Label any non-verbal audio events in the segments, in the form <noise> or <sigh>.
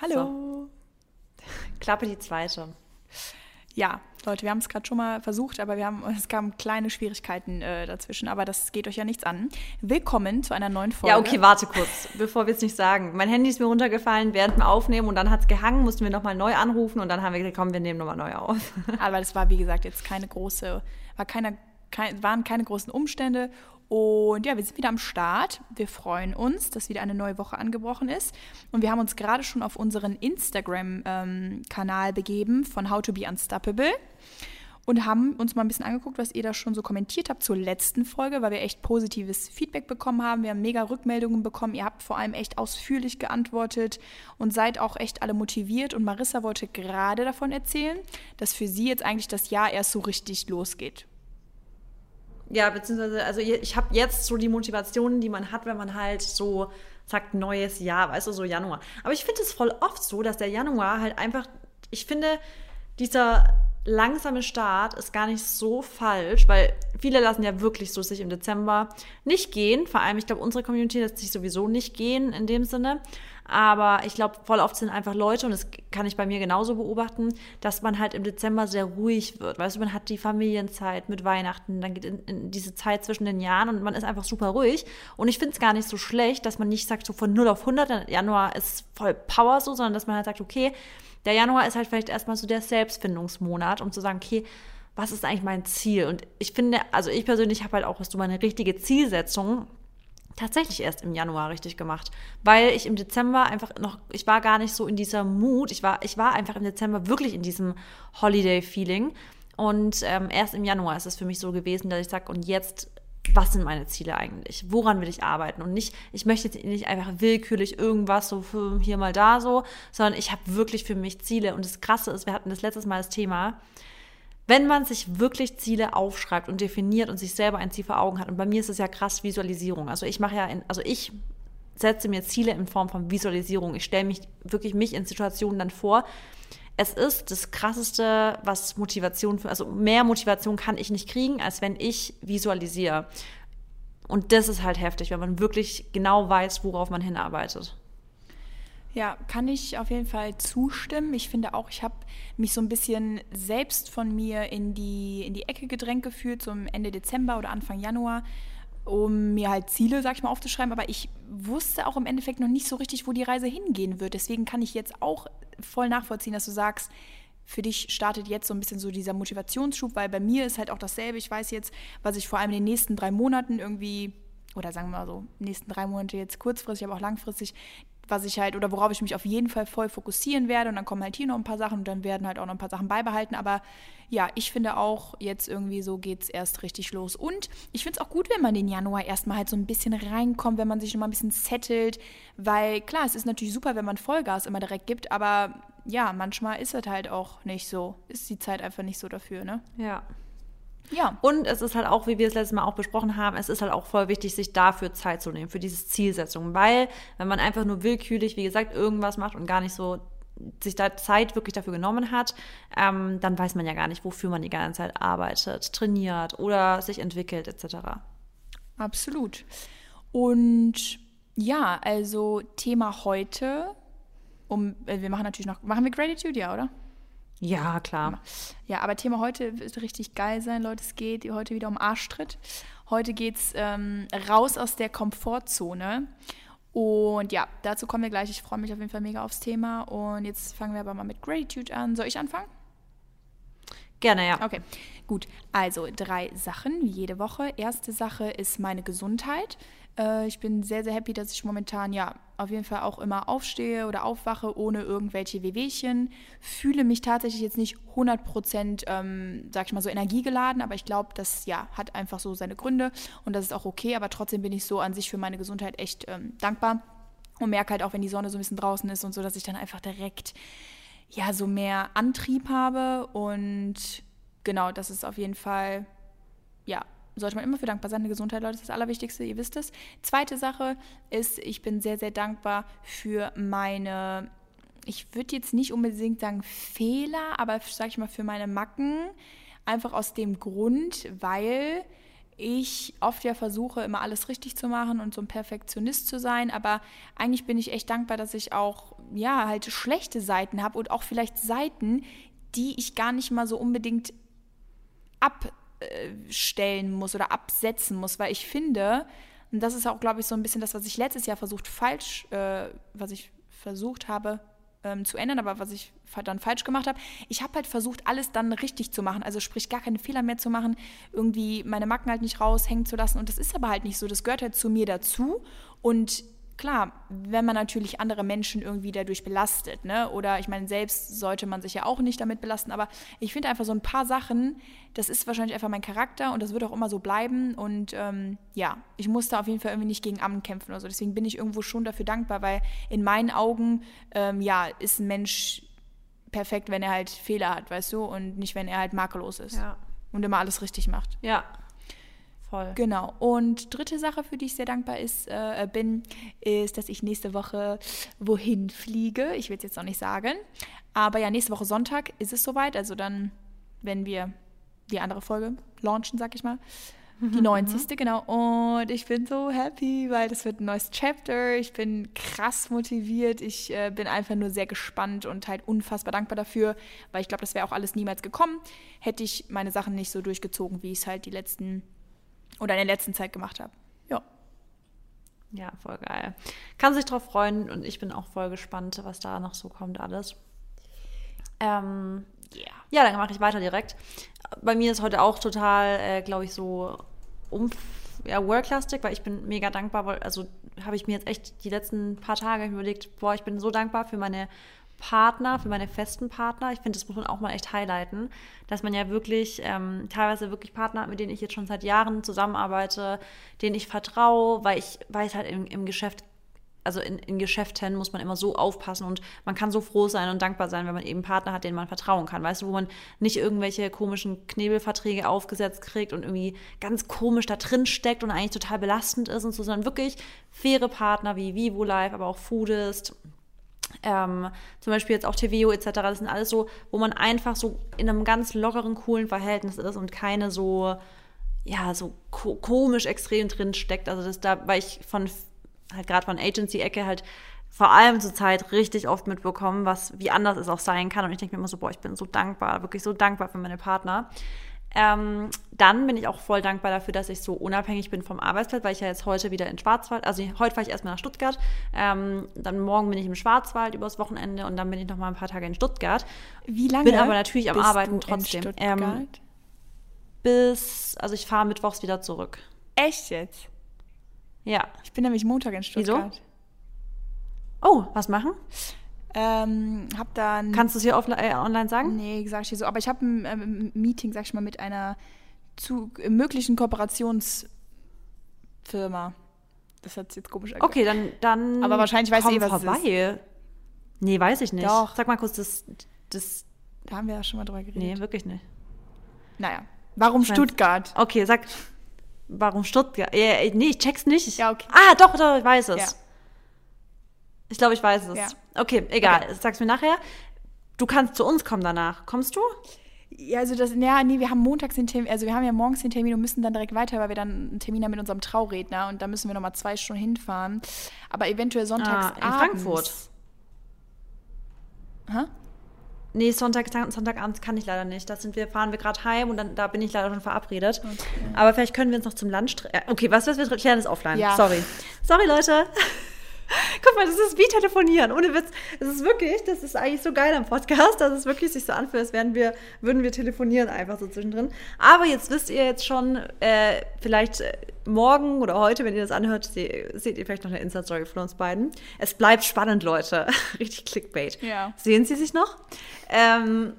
Hallo. So. Klappe die zweite. Ja, Leute, wir haben es gerade schon mal versucht, aber wir haben, es kamen kleine Schwierigkeiten äh, dazwischen, aber das geht euch ja nichts an. Willkommen zu einer neuen Folge. Ja, okay, warte kurz, bevor wir es nicht sagen. Mein Handy ist mir runtergefallen während dem Aufnehmen und dann hat es gehangen, mussten wir nochmal neu anrufen und dann haben wir gesagt, komm, wir nehmen nochmal neu auf. aber das war, wie gesagt, jetzt keine große, war keine, kein, waren keine großen Umstände und ja, wir sind wieder am Start. Wir freuen uns, dass wieder eine neue Woche angebrochen ist. Und wir haben uns gerade schon auf unseren Instagram-Kanal ähm, begeben von How to Be Unstoppable und haben uns mal ein bisschen angeguckt, was ihr da schon so kommentiert habt zur letzten Folge, weil wir echt positives Feedback bekommen haben. Wir haben mega Rückmeldungen bekommen. Ihr habt vor allem echt ausführlich geantwortet und seid auch echt alle motiviert. Und Marissa wollte gerade davon erzählen, dass für sie jetzt eigentlich das Jahr erst so richtig losgeht. Ja, beziehungsweise, also ich habe jetzt so die Motivation, die man hat, wenn man halt so sagt, neues Jahr, weißt du, so Januar. Aber ich finde es voll oft so, dass der Januar halt einfach, ich finde, dieser langsame Start ist gar nicht so falsch, weil viele lassen ja wirklich so sich im Dezember nicht gehen. Vor allem, ich glaube, unsere Community lässt sich sowieso nicht gehen in dem Sinne. Aber ich glaube, voll oft sind einfach Leute, und das kann ich bei mir genauso beobachten, dass man halt im Dezember sehr ruhig wird. Weißt du, man hat die Familienzeit mit Weihnachten, dann geht in, in diese Zeit zwischen den Jahren und man ist einfach super ruhig. Und ich finde es gar nicht so schlecht, dass man nicht sagt, so von 0 auf 100, Januar ist voll Power so, sondern dass man halt sagt, okay, der Januar ist halt vielleicht erstmal so der Selbstfindungsmonat, um zu sagen, okay, was ist eigentlich mein Ziel? Und ich finde, also ich persönlich habe halt auch, was du meine richtige Zielsetzung tatsächlich erst im Januar richtig gemacht, weil ich im Dezember einfach noch, ich war gar nicht so in dieser Mut, ich war, ich war einfach im Dezember wirklich in diesem Holiday-Feeling und ähm, erst im Januar ist es für mich so gewesen, dass ich sage, und jetzt, was sind meine Ziele eigentlich? Woran will ich arbeiten? Und nicht, ich möchte jetzt nicht einfach willkürlich irgendwas so hier mal da so, sondern ich habe wirklich für mich Ziele und das Krasse ist, wir hatten das letztes Mal das Thema, wenn man sich wirklich Ziele aufschreibt und definiert und sich selber ein Ziel vor Augen hat, und bei mir ist es ja krass Visualisierung. Also ich mache ja, in, also ich setze mir Ziele in Form von Visualisierung. Ich stelle mich wirklich mich in Situationen dann vor. Es ist das krasseste, was Motivation für, also mehr Motivation kann ich nicht kriegen, als wenn ich visualisiere. Und das ist halt heftig, wenn man wirklich genau weiß, worauf man hinarbeitet. Ja, kann ich auf jeden Fall zustimmen. Ich finde auch, ich habe mich so ein bisschen selbst von mir in die, in die Ecke gedrängt gefühlt, zum Ende Dezember oder Anfang Januar, um mir halt Ziele, sag ich mal, aufzuschreiben. Aber ich wusste auch im Endeffekt noch nicht so richtig, wo die Reise hingehen wird. Deswegen kann ich jetzt auch voll nachvollziehen, dass du sagst, für dich startet jetzt so ein bisschen so dieser Motivationsschub, weil bei mir ist halt auch dasselbe. Ich weiß jetzt, was ich vor allem in den nächsten drei Monaten irgendwie oder sagen wir mal so, nächsten drei Monate jetzt kurzfristig, aber auch langfristig was ich halt oder worauf ich mich auf jeden Fall voll fokussieren werde. Und dann kommen halt hier noch ein paar Sachen und dann werden halt auch noch ein paar Sachen beibehalten. Aber ja, ich finde auch, jetzt irgendwie so geht es erst richtig los. Und ich finde es auch gut, wenn man den Januar erstmal halt so ein bisschen reinkommt, wenn man sich schon mal ein bisschen settelt. Weil klar, es ist natürlich super, wenn man Vollgas immer direkt gibt, aber ja, manchmal ist es halt auch nicht so. Ist die Zeit einfach nicht so dafür, ne? Ja. Ja. Und es ist halt auch, wie wir es letztes Mal auch besprochen haben, es ist halt auch voll wichtig, sich dafür Zeit zu nehmen, für diese Zielsetzung. Weil, wenn man einfach nur willkürlich, wie gesagt, irgendwas macht und gar nicht so sich da Zeit wirklich dafür genommen hat, ähm, dann weiß man ja gar nicht, wofür man die ganze Zeit arbeitet, trainiert oder sich entwickelt, etc. Absolut. Und ja, also Thema heute, um, äh, wir machen natürlich noch, machen wir Gratitude, ja, oder? Ja, klar. Ja, aber Thema heute wird richtig geil sein, Leute. Es geht heute wieder um Arschtritt. Heute geht es ähm, raus aus der Komfortzone. Und ja, dazu kommen wir gleich. Ich freue mich auf jeden Fall mega aufs Thema. Und jetzt fangen wir aber mal mit Gratitude an. Soll ich anfangen? Gerne, ja. Okay, gut. Also drei Sachen wie jede Woche. Erste Sache ist meine Gesundheit. Äh, ich bin sehr, sehr happy, dass ich momentan ja auf jeden Fall auch immer aufstehe oder aufwache ohne irgendwelche Wehwehchen. Fühle mich tatsächlich jetzt nicht 100%, ähm, sag ich mal so, energiegeladen, aber ich glaube, das ja, hat einfach so seine Gründe und das ist auch okay, aber trotzdem bin ich so an sich für meine Gesundheit echt ähm, dankbar und merke halt auch, wenn die Sonne so ein bisschen draußen ist und so, dass ich dann einfach direkt ja so mehr Antrieb habe und genau, das ist auf jeden Fall sollte man immer für dankbar sein. Die Gesundheit, Leute, ist das Allerwichtigste, ihr wisst es. Zweite Sache ist, ich bin sehr, sehr dankbar für meine, ich würde jetzt nicht unbedingt sagen Fehler, aber sag ich mal für meine Macken. Einfach aus dem Grund, weil ich oft ja versuche, immer alles richtig zu machen und so ein Perfektionist zu sein, aber eigentlich bin ich echt dankbar, dass ich auch, ja, halt schlechte Seiten habe und auch vielleicht Seiten, die ich gar nicht mal so unbedingt abstellen muss oder absetzen muss, weil ich finde, und das ist auch, glaube ich, so ein bisschen das, was ich letztes Jahr versucht falsch, äh, was ich versucht habe ähm, zu ändern, aber was ich dann falsch gemacht habe. Ich habe halt versucht, alles dann richtig zu machen. Also sprich, gar keine Fehler mehr zu machen, irgendwie meine Macken halt nicht raushängen zu lassen. Und das ist aber halt nicht so. Das gehört halt zu mir dazu. Und klar, wenn man natürlich andere Menschen irgendwie dadurch belastet, ne? Oder ich meine, selbst sollte man sich ja auch nicht damit belasten, aber ich finde einfach so ein paar Sachen, das ist wahrscheinlich einfach mein Charakter und das wird auch immer so bleiben. Und ähm, ja, ich musste auf jeden Fall irgendwie nicht gegen Ammen kämpfen oder so. Deswegen bin ich irgendwo schon dafür dankbar, weil in meinen Augen, ähm, ja, ist ein Mensch perfekt, wenn er halt Fehler hat, weißt du, und nicht, wenn er halt makellos ist. Ja. Und immer alles richtig macht. Ja, Voll. Genau. Und dritte Sache, für die ich sehr dankbar ist, äh, bin, ist, dass ich nächste Woche wohin fliege. Ich will es jetzt noch nicht sagen. Aber ja, nächste Woche Sonntag ist es soweit. Also dann, wenn wir die andere Folge launchen, sag ich mal. Die <laughs> 90. Mhm. genau. Und ich bin so happy, weil das wird ein neues Chapter. Ich bin krass motiviert. Ich äh, bin einfach nur sehr gespannt und halt unfassbar dankbar dafür, weil ich glaube, das wäre auch alles niemals gekommen, hätte ich meine Sachen nicht so durchgezogen, wie ich es halt die letzten oder in der letzten Zeit gemacht habe. Ja. Ja, voll geil. Kann sich drauf freuen und ich bin auch voll gespannt, was da noch so kommt alles. Ähm, yeah. Ja, dann mache ich weiter direkt. Bei mir ist heute auch total, äh, glaube ich, so um, ja, worklastig, weil ich bin mega dankbar, weil, also habe ich mir jetzt echt die letzten paar Tage überlegt, boah, ich bin so dankbar für meine Partner, für meine festen Partner. Ich finde, das muss man auch mal echt highlighten, dass man ja wirklich ähm, teilweise wirklich Partner hat, mit denen ich jetzt schon seit Jahren zusammenarbeite, denen ich vertraue, weil ich weiß halt im, im Geschäft, also in, in, Geschäften muss man immer so aufpassen und man kann so froh sein und dankbar sein, wenn man eben Partner hat, denen man vertrauen kann. Weißt du, wo man nicht irgendwelche komischen Knebelverträge aufgesetzt kriegt und irgendwie ganz komisch da drin steckt und eigentlich total belastend ist und so, sondern wirklich faire Partner wie Vivo Life, aber auch Foodist, ähm, zum Beispiel jetzt auch TVO etc. Das sind alles so, wo man einfach so in einem ganz lockeren, coolen Verhältnis ist und keine so, ja, so ko komisch extrem drin steckt. Also das da, weil ich von, halt gerade von Agency-Ecke halt vor allem zur Zeit richtig oft mitbekommen, was, wie anders es auch sein kann. Und ich denke mir immer so, boah, ich bin so dankbar, wirklich so dankbar für meine Partner. Ähm, dann bin ich auch voll dankbar dafür, dass ich so unabhängig bin vom Arbeitsplatz, weil ich ja jetzt heute wieder in Schwarzwald, also heute fahre ich erstmal nach Stuttgart, ähm, dann morgen bin ich im Schwarzwald übers Wochenende und dann bin ich noch mal ein paar Tage in Stuttgart. Wie lange? Bin aber natürlich am Arbeiten trotzdem. Ähm, bis, also ich fahre mittwochs wieder zurück. Echt jetzt? Ja. Ich bin nämlich Montag in Stuttgart. Wieso? Oh, was machen? Ähm, hab dann. Kannst du es hier äh, online sagen? Nee, sag ich dir so. Aber ich habe ein ähm, Meeting, sag ich mal, mit einer zu möglichen Kooperationsfirma. Das hat jetzt komisch angehört. Okay, dann, dann. Aber wahrscheinlich weiß ich eh, was vorbei. es ist. Nee, weiß ich nicht. Doch. Sag mal kurz, das, das. Da haben wir ja schon mal drüber geredet. Nee, wirklich nicht. Naja. Warum ich Stuttgart? Okay, sag. Warum Stuttgart? Ja, nee, ich check's nicht. Ja, okay. Ah, doch, doch, ich weiß es. Ja. Ich glaube, ich weiß es. Ja. Okay, egal. Okay. Sag's mir nachher. Du kannst zu uns kommen danach. Kommst du? Ja, also das, ja, nee, wir haben montags den Termin, also wir haben ja morgens den Termin und müssen dann direkt weiter, weil wir dann einen Termin haben mit unserem Trauredner und da müssen wir nochmal zwei Stunden hinfahren. Aber eventuell sonntags ah, in Frankfurt. Hä? Nee, Sonntag, Sonntagabend kann ich leider nicht. Da sind wir, fahren wir gerade heim und dann, da bin ich leider schon verabredet. Okay. Aber vielleicht können wir uns noch zum Lunch. Okay, was, was wir klären, ist offline. Ja. Sorry. Sorry, Leute. Guck mal, das ist wie telefonieren. Ohne Witz. Es ist wirklich, das ist eigentlich so geil am Podcast, dass es wirklich sich so anfühlt, als wären wir, würden wir telefonieren einfach so zwischendrin. Aber jetzt wisst ihr jetzt schon, äh, vielleicht äh, morgen oder heute, wenn ihr das anhört, se seht ihr vielleicht noch eine Insta-Story von uns beiden. Es bleibt spannend, Leute. <laughs> Richtig Clickbait. Ja. Sehen Sie sich noch? Ähm,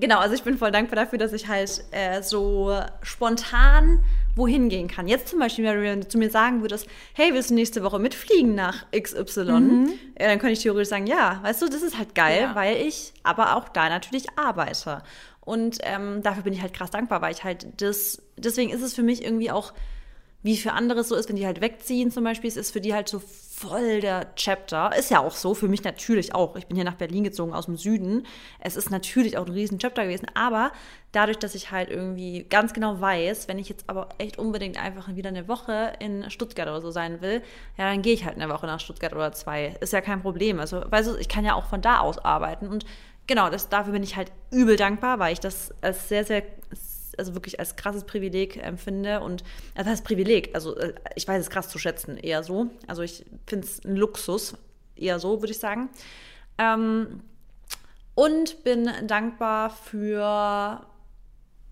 Genau, also ich bin voll dankbar dafür, dass ich halt äh, so spontan wohin gehen kann. Jetzt zum Beispiel, wenn du zu mir sagen würdest, hey, willst du nächste Woche mitfliegen nach XY? Mhm. Ja, dann könnte ich theoretisch sagen, ja, weißt du, das ist halt geil, ja. weil ich aber auch da natürlich arbeite. Und ähm, dafür bin ich halt krass dankbar, weil ich halt das, deswegen ist es für mich irgendwie auch wie für andere so ist, wenn die halt wegziehen zum Beispiel. Es ist für die halt so voll der Chapter. Ist ja auch so, für mich natürlich auch. Ich bin hier nach Berlin gezogen aus dem Süden. Es ist natürlich auch ein riesen Chapter gewesen. Aber dadurch, dass ich halt irgendwie ganz genau weiß, wenn ich jetzt aber echt unbedingt einfach wieder eine Woche in Stuttgart oder so sein will, ja, dann gehe ich halt eine Woche nach Stuttgart oder zwei. Ist ja kein Problem. Also, weißt du, ich kann ja auch von da aus arbeiten. Und genau, das, dafür bin ich halt übel dankbar, weil ich das als sehr, sehr also wirklich als krasses Privileg empfinde. Und das heißt Privileg, also äh, ich weiß es krass zu schätzen, eher so. Also ich finde es ein Luxus, eher so, würde ich sagen. Ähm, und bin dankbar für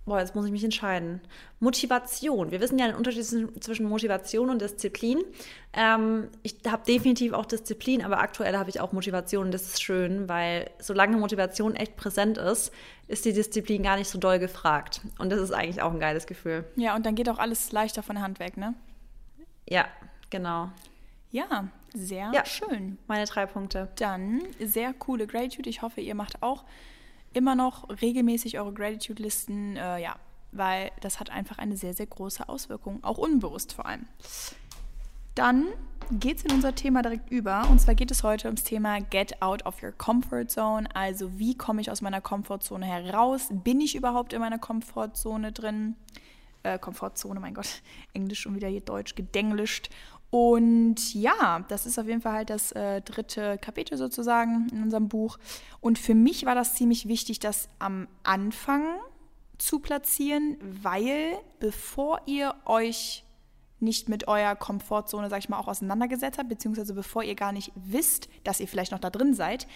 boah, jetzt muss ich mich entscheiden. Motivation. Wir wissen ja den Unterschied zwischen Motivation und Disziplin. Ähm, ich habe definitiv auch Disziplin, aber aktuell habe ich auch Motivation das ist schön, weil solange Motivation echt präsent ist, ist die Disziplin gar nicht so doll gefragt. Und das ist eigentlich auch ein geiles Gefühl. Ja, und dann geht auch alles leichter von der Hand weg, ne? Ja, genau. Ja, sehr ja, schön. Meine drei Punkte. Dann sehr coole Gratitude. Ich hoffe, ihr macht auch immer noch regelmäßig eure Gratitude-Listen, äh, ja, weil das hat einfach eine sehr, sehr große Auswirkung, auch unbewusst vor allem. Dann geht es in unser Thema direkt über. Und zwar geht es heute ums Thema Get out of your comfort zone. Also wie komme ich aus meiner Komfortzone heraus? Bin ich überhaupt in meiner Komfortzone drin? Äh, Komfortzone, mein Gott, <laughs> Englisch schon wieder hier Deutsch gedenglischt. Und ja, das ist auf jeden Fall halt das äh, dritte Kapitel sozusagen in unserem Buch. Und für mich war das ziemlich wichtig, das am Anfang zu platzieren, weil bevor ihr euch nicht mit eurer Komfortzone, sag ich mal, auch auseinandergesetzt habt, beziehungsweise bevor ihr gar nicht wisst, dass ihr vielleicht noch da drin seid,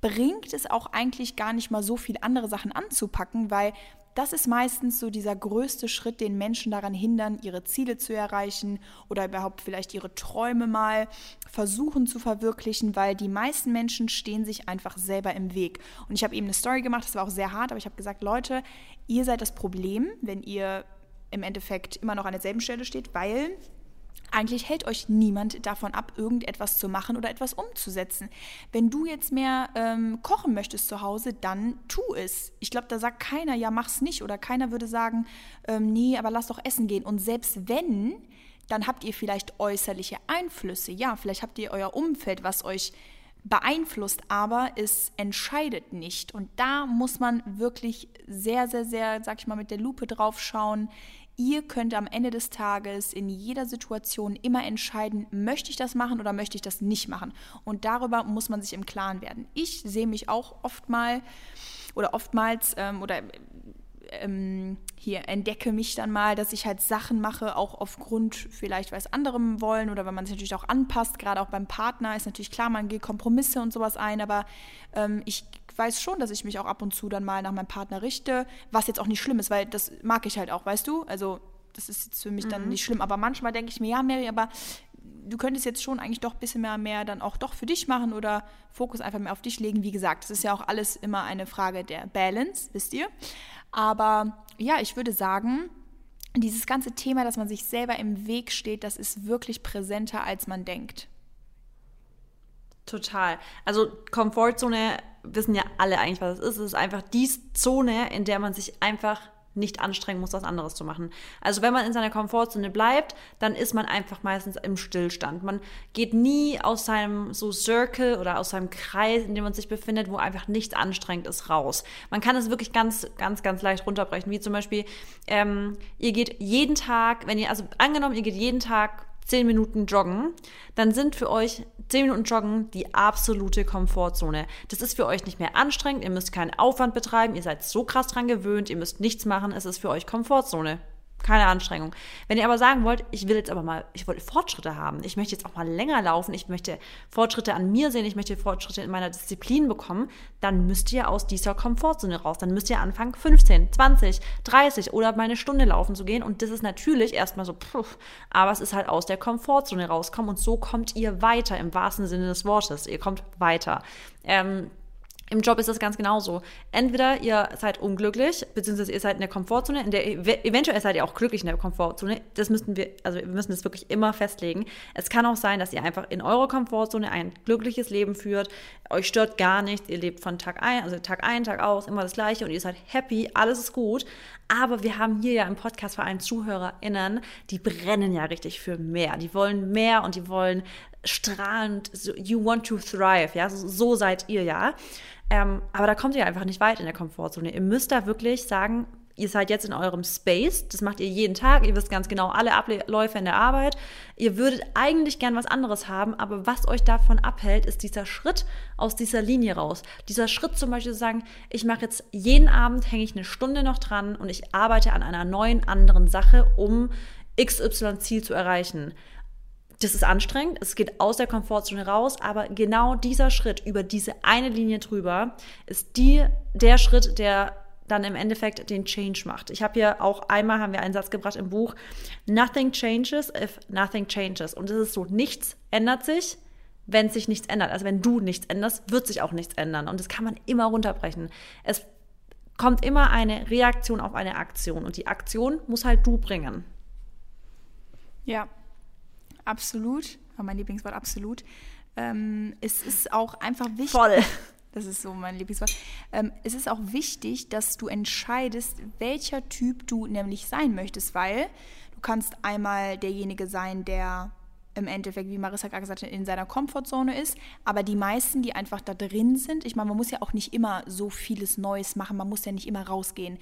bringt es auch eigentlich gar nicht mal so viel andere Sachen anzupacken, weil das ist meistens so dieser größte Schritt, den Menschen daran hindern, ihre Ziele zu erreichen oder überhaupt vielleicht ihre Träume mal versuchen zu verwirklichen, weil die meisten Menschen stehen sich einfach selber im Weg. Und ich habe eben eine Story gemacht, das war auch sehr hart, aber ich habe gesagt, Leute, ihr seid das Problem, wenn ihr im Endeffekt immer noch an derselben Stelle steht, weil eigentlich hält euch niemand davon ab, irgendetwas zu machen oder etwas umzusetzen. Wenn du jetzt mehr ähm, kochen möchtest zu Hause, dann tu es. Ich glaube, da sagt keiner, ja, mach's nicht. Oder keiner würde sagen, ähm, nee, aber lass doch essen gehen. Und selbst wenn, dann habt ihr vielleicht äußerliche Einflüsse. Ja, vielleicht habt ihr euer Umfeld, was euch beeinflusst, aber es entscheidet nicht. Und da muss man wirklich sehr, sehr, sehr, sag ich mal, mit der Lupe drauf schauen Ihr könnt am Ende des Tages in jeder Situation immer entscheiden, möchte ich das machen oder möchte ich das nicht machen. Und darüber muss man sich im Klaren werden. Ich sehe mich auch oft mal oder oftmals ähm, oder ähm, hier entdecke mich dann mal, dass ich halt Sachen mache, auch aufgrund vielleicht, es anderem wollen oder weil man sich natürlich auch anpasst. Gerade auch beim Partner ist natürlich klar, man geht Kompromisse und sowas ein, aber ähm, ich weiß schon, dass ich mich auch ab und zu dann mal nach meinem Partner richte, was jetzt auch nicht schlimm ist, weil das mag ich halt auch, weißt du? Also das ist jetzt für mich mhm. dann nicht schlimm. Aber manchmal denke ich mir, ja, Mary, aber du könntest jetzt schon eigentlich doch ein bisschen mehr, mehr dann auch doch für dich machen oder Fokus einfach mehr auf dich legen. Wie gesagt, das ist ja auch alles immer eine Frage der Balance, wisst ihr. Aber ja, ich würde sagen, dieses ganze Thema, dass man sich selber im Weg steht, das ist wirklich präsenter, als man denkt. Total. Also Komfortzone wissen ja alle eigentlich, was es ist. Es ist einfach die Zone, in der man sich einfach nicht anstrengen muss, was anderes zu machen. Also wenn man in seiner Komfortzone bleibt, dann ist man einfach meistens im Stillstand. Man geht nie aus seinem so Circle oder aus seinem Kreis, in dem man sich befindet, wo einfach nichts anstrengend ist, raus. Man kann es wirklich ganz, ganz, ganz leicht runterbrechen, wie zum Beispiel, ähm, ihr geht jeden Tag, wenn ihr, also angenommen, ihr geht jeden Tag 10 Minuten joggen, dann sind für euch 10 Minuten joggen die absolute Komfortzone. Das ist für euch nicht mehr anstrengend, ihr müsst keinen Aufwand betreiben, ihr seid so krass dran gewöhnt, ihr müsst nichts machen, es ist für euch Komfortzone keine Anstrengung. Wenn ihr aber sagen wollt, ich will jetzt aber mal, ich wollte Fortschritte haben, ich möchte jetzt auch mal länger laufen, ich möchte Fortschritte an mir sehen, ich möchte Fortschritte in meiner Disziplin bekommen, dann müsst ihr aus dieser Komfortzone raus. Dann müsst ihr anfangen, 15, 20, 30 oder mal eine Stunde laufen zu gehen. Und das ist natürlich erstmal so, pff, aber es ist halt aus der Komfortzone rauskommen und so kommt ihr weiter im wahrsten Sinne des Wortes. Ihr kommt weiter. Ähm, Im Job ist das ganz genauso. Entweder ihr seid unglücklich, beziehungsweise ihr seid in der Komfortzone, in der eventuell seid ihr auch glücklich in der Komfortzone. Das müssten wir, also wir müssen das wirklich immer festlegen. Es kann auch sein, dass ihr einfach in eurer Komfortzone ein glückliches Leben führt. Euch stört gar nichts. Ihr lebt von Tag ein, also Tag ein, Tag aus, immer das Gleiche und ihr seid happy. Alles ist gut. Aber wir haben hier ja im Podcast vor allem ZuhörerInnen, die brennen ja richtig für mehr. Die wollen mehr und die wollen strahlend, you want to thrive, ja, so, so seid ihr ja. Ähm, aber da kommt ihr einfach nicht weit in der Komfortzone. Ihr müsst da wirklich sagen, ihr seid jetzt in eurem Space, das macht ihr jeden Tag, ihr wisst ganz genau alle Abläufe in der Arbeit. Ihr würdet eigentlich gern was anderes haben, aber was euch davon abhält, ist dieser Schritt aus dieser Linie raus. Dieser Schritt zum Beispiel zu sagen, ich mache jetzt jeden Abend, hänge ich eine Stunde noch dran und ich arbeite an einer neuen anderen Sache, um XY-Ziel zu erreichen das ist anstrengend, es geht aus der Komfortzone raus, aber genau dieser Schritt über diese eine Linie drüber ist die, der Schritt, der dann im Endeffekt den Change macht. Ich habe hier auch einmal, haben wir einen Satz gebracht im Buch, Nothing changes if nothing changes. Und es ist so, nichts ändert sich, wenn sich nichts ändert. Also wenn du nichts änderst, wird sich auch nichts ändern. Und das kann man immer runterbrechen. Es kommt immer eine Reaktion auf eine Aktion. Und die Aktion muss halt du bringen. Ja, absolut, war mein Lieblingswort absolut. Ähm, es ist auch einfach wichtig. Voll. Das ist so mein Lieblingswort. Ähm, es ist auch wichtig, dass du entscheidest, welcher Typ du nämlich sein möchtest, weil du kannst einmal derjenige sein, der im Endeffekt, wie Marissa gerade gesagt hat, in seiner Komfortzone ist. Aber die meisten, die einfach da drin sind, ich meine, man muss ja auch nicht immer so vieles Neues machen, man muss ja nicht immer rausgehen.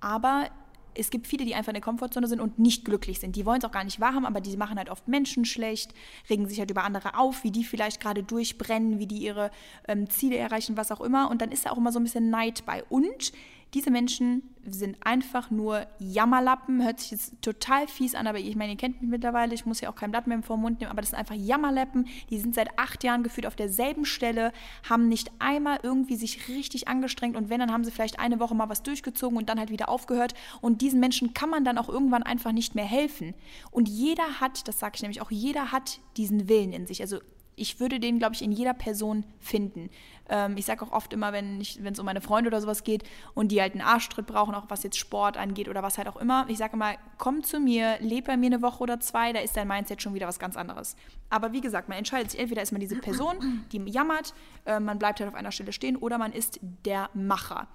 Aber es gibt viele, die einfach in der Komfortzone sind und nicht glücklich sind. Die wollen es auch gar nicht wahrhaben, aber die machen halt oft Menschen schlecht, regen sich halt über andere auf, wie die vielleicht gerade durchbrennen, wie die ihre ähm, Ziele erreichen, was auch immer. Und dann ist da auch immer so ein bisschen Neid bei. Und diese Menschen sind einfach nur Jammerlappen. Hört sich jetzt total fies an, aber ich meine, ihr kennt mich mittlerweile. Ich muss ja auch kein Blatt mehr vor den Mund nehmen, aber das sind einfach Jammerlappen. Die sind seit acht Jahren gefühlt auf derselben Stelle, haben nicht einmal irgendwie sich richtig angestrengt und wenn, dann haben sie vielleicht eine Woche mal was durchgezogen und dann halt wieder aufgehört. Und diesen Menschen kann man dann auch irgendwann einfach nicht mehr helfen. Und jeder hat, das sage ich nämlich auch, jeder hat diesen Willen in sich. Also ich würde den, glaube ich, in jeder Person finden. Ähm, ich sage auch oft immer, wenn es um meine Freunde oder sowas geht und die halt einen Arschtritt brauchen, auch was jetzt Sport angeht oder was halt auch immer, ich sage immer, komm zu mir, leb bei mir eine Woche oder zwei, da ist dein Mindset schon wieder was ganz anderes. Aber wie gesagt, man entscheidet sich, entweder ist man diese Person, die jammert, äh, man bleibt halt auf einer Stelle stehen oder man ist der Macher.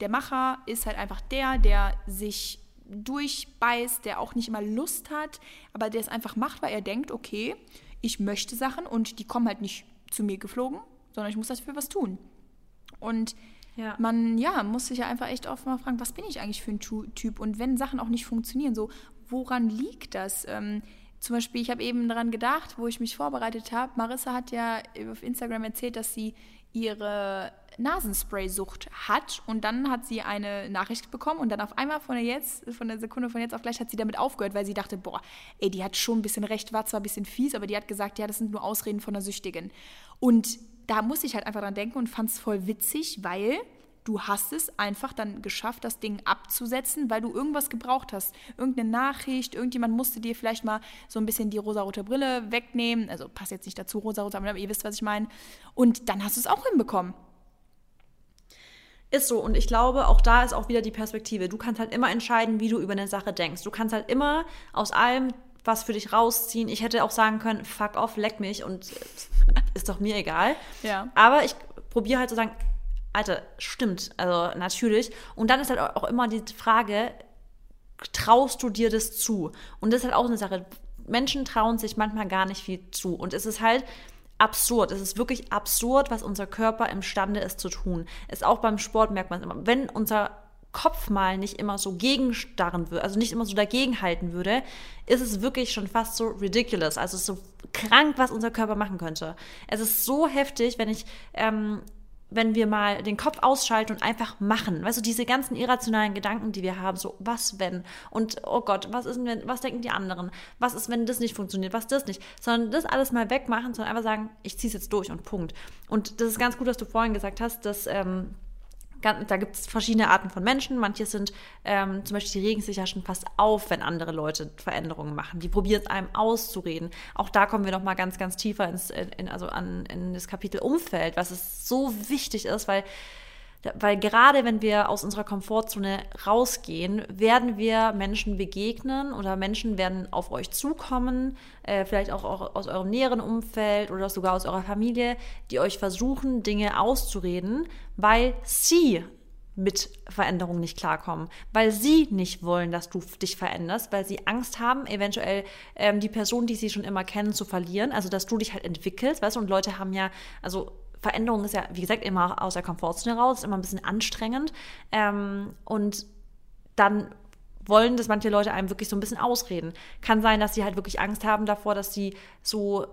Der Macher ist halt einfach der, der sich durchbeißt, der auch nicht immer Lust hat, aber der es einfach macht, weil er denkt, okay, ich möchte Sachen und die kommen halt nicht zu mir geflogen, sondern ich muss dafür was tun. Und ja. man ja, muss sich ja einfach echt oft mal fragen, was bin ich eigentlich für ein Typ? Und wenn Sachen auch nicht funktionieren, so, woran liegt das? Ähm, zum Beispiel, ich habe eben daran gedacht, wo ich mich vorbereitet habe. Marissa hat ja auf Instagram erzählt, dass sie ihre Nasenspray-Sucht hat und dann hat sie eine Nachricht bekommen und dann auf einmal von der jetzt, von der Sekunde von jetzt auf gleich hat sie damit aufgehört, weil sie dachte, boah, ey, die hat schon ein bisschen recht, war zwar ein bisschen fies, aber die hat gesagt, ja, das sind nur Ausreden von der Süchtigen. Und da muss ich halt einfach dran denken und fand es voll witzig, weil du hast es einfach dann geschafft, das Ding abzusetzen, weil du irgendwas gebraucht hast. Irgendeine Nachricht, irgendjemand musste dir vielleicht mal so ein bisschen die rosarote Brille wegnehmen. Also passt jetzt nicht dazu, rosarote, aber ihr wisst, was ich meine. Und dann hast du es auch hinbekommen. Ist so. Und ich glaube, auch da ist auch wieder die Perspektive. Du kannst halt immer entscheiden, wie du über eine Sache denkst. Du kannst halt immer aus allem was für dich rausziehen. Ich hätte auch sagen können, fuck off, leck mich und <laughs> ist doch mir egal. Ja. Aber ich probiere halt zu sagen, Alter, stimmt, also natürlich. Und dann ist halt auch immer die Frage, traust du dir das zu? Und das ist halt auch eine Sache. Menschen trauen sich manchmal gar nicht viel zu. Und es ist halt absurd. Es ist wirklich absurd, was unser Körper imstande ist zu tun. Es auch beim Sport merkt man es immer. Wenn unser Kopf mal nicht immer so gegenstarren würde, also nicht immer so dagegenhalten würde, ist es wirklich schon fast so ridiculous. Also so krank, was unser Körper machen könnte. Es ist so heftig, wenn ich ähm, wenn wir mal den Kopf ausschalten und einfach machen. Weißt du, diese ganzen irrationalen Gedanken, die wir haben, so was wenn und oh Gott, was ist wenn, was denken die anderen? Was ist, wenn das nicht funktioniert, was das nicht? Sondern das alles mal wegmachen, sondern einfach sagen, ich ziehe es jetzt durch und Punkt. Und das ist ganz gut, dass du vorhin gesagt hast, dass ähm, da gibt es verschiedene Arten von Menschen. Manche sind ähm, zum Beispiel, die regen sich ja schon fast auf, wenn andere Leute Veränderungen machen. Die probieren es einem auszureden. Auch da kommen wir noch mal ganz, ganz tiefer ins, in, also an, in das Kapitel Umfeld, was es so wichtig ist, weil weil gerade wenn wir aus unserer Komfortzone rausgehen, werden wir Menschen begegnen oder Menschen werden auf euch zukommen, äh, vielleicht auch aus eurem näheren Umfeld oder sogar aus eurer Familie, die euch versuchen, Dinge auszureden, weil sie mit Veränderungen nicht klarkommen, weil sie nicht wollen, dass du dich veränderst, weil sie Angst haben, eventuell ähm, die Person, die sie schon immer kennen, zu verlieren, also dass du dich halt entwickelst, weißt du, und Leute haben ja, also Veränderung ist ja, wie gesagt, immer aus der Komfortzone raus, ist immer ein bisschen anstrengend. Ähm, und dann wollen das manche Leute einem wirklich so ein bisschen ausreden. Kann sein, dass sie halt wirklich Angst haben davor, dass sie so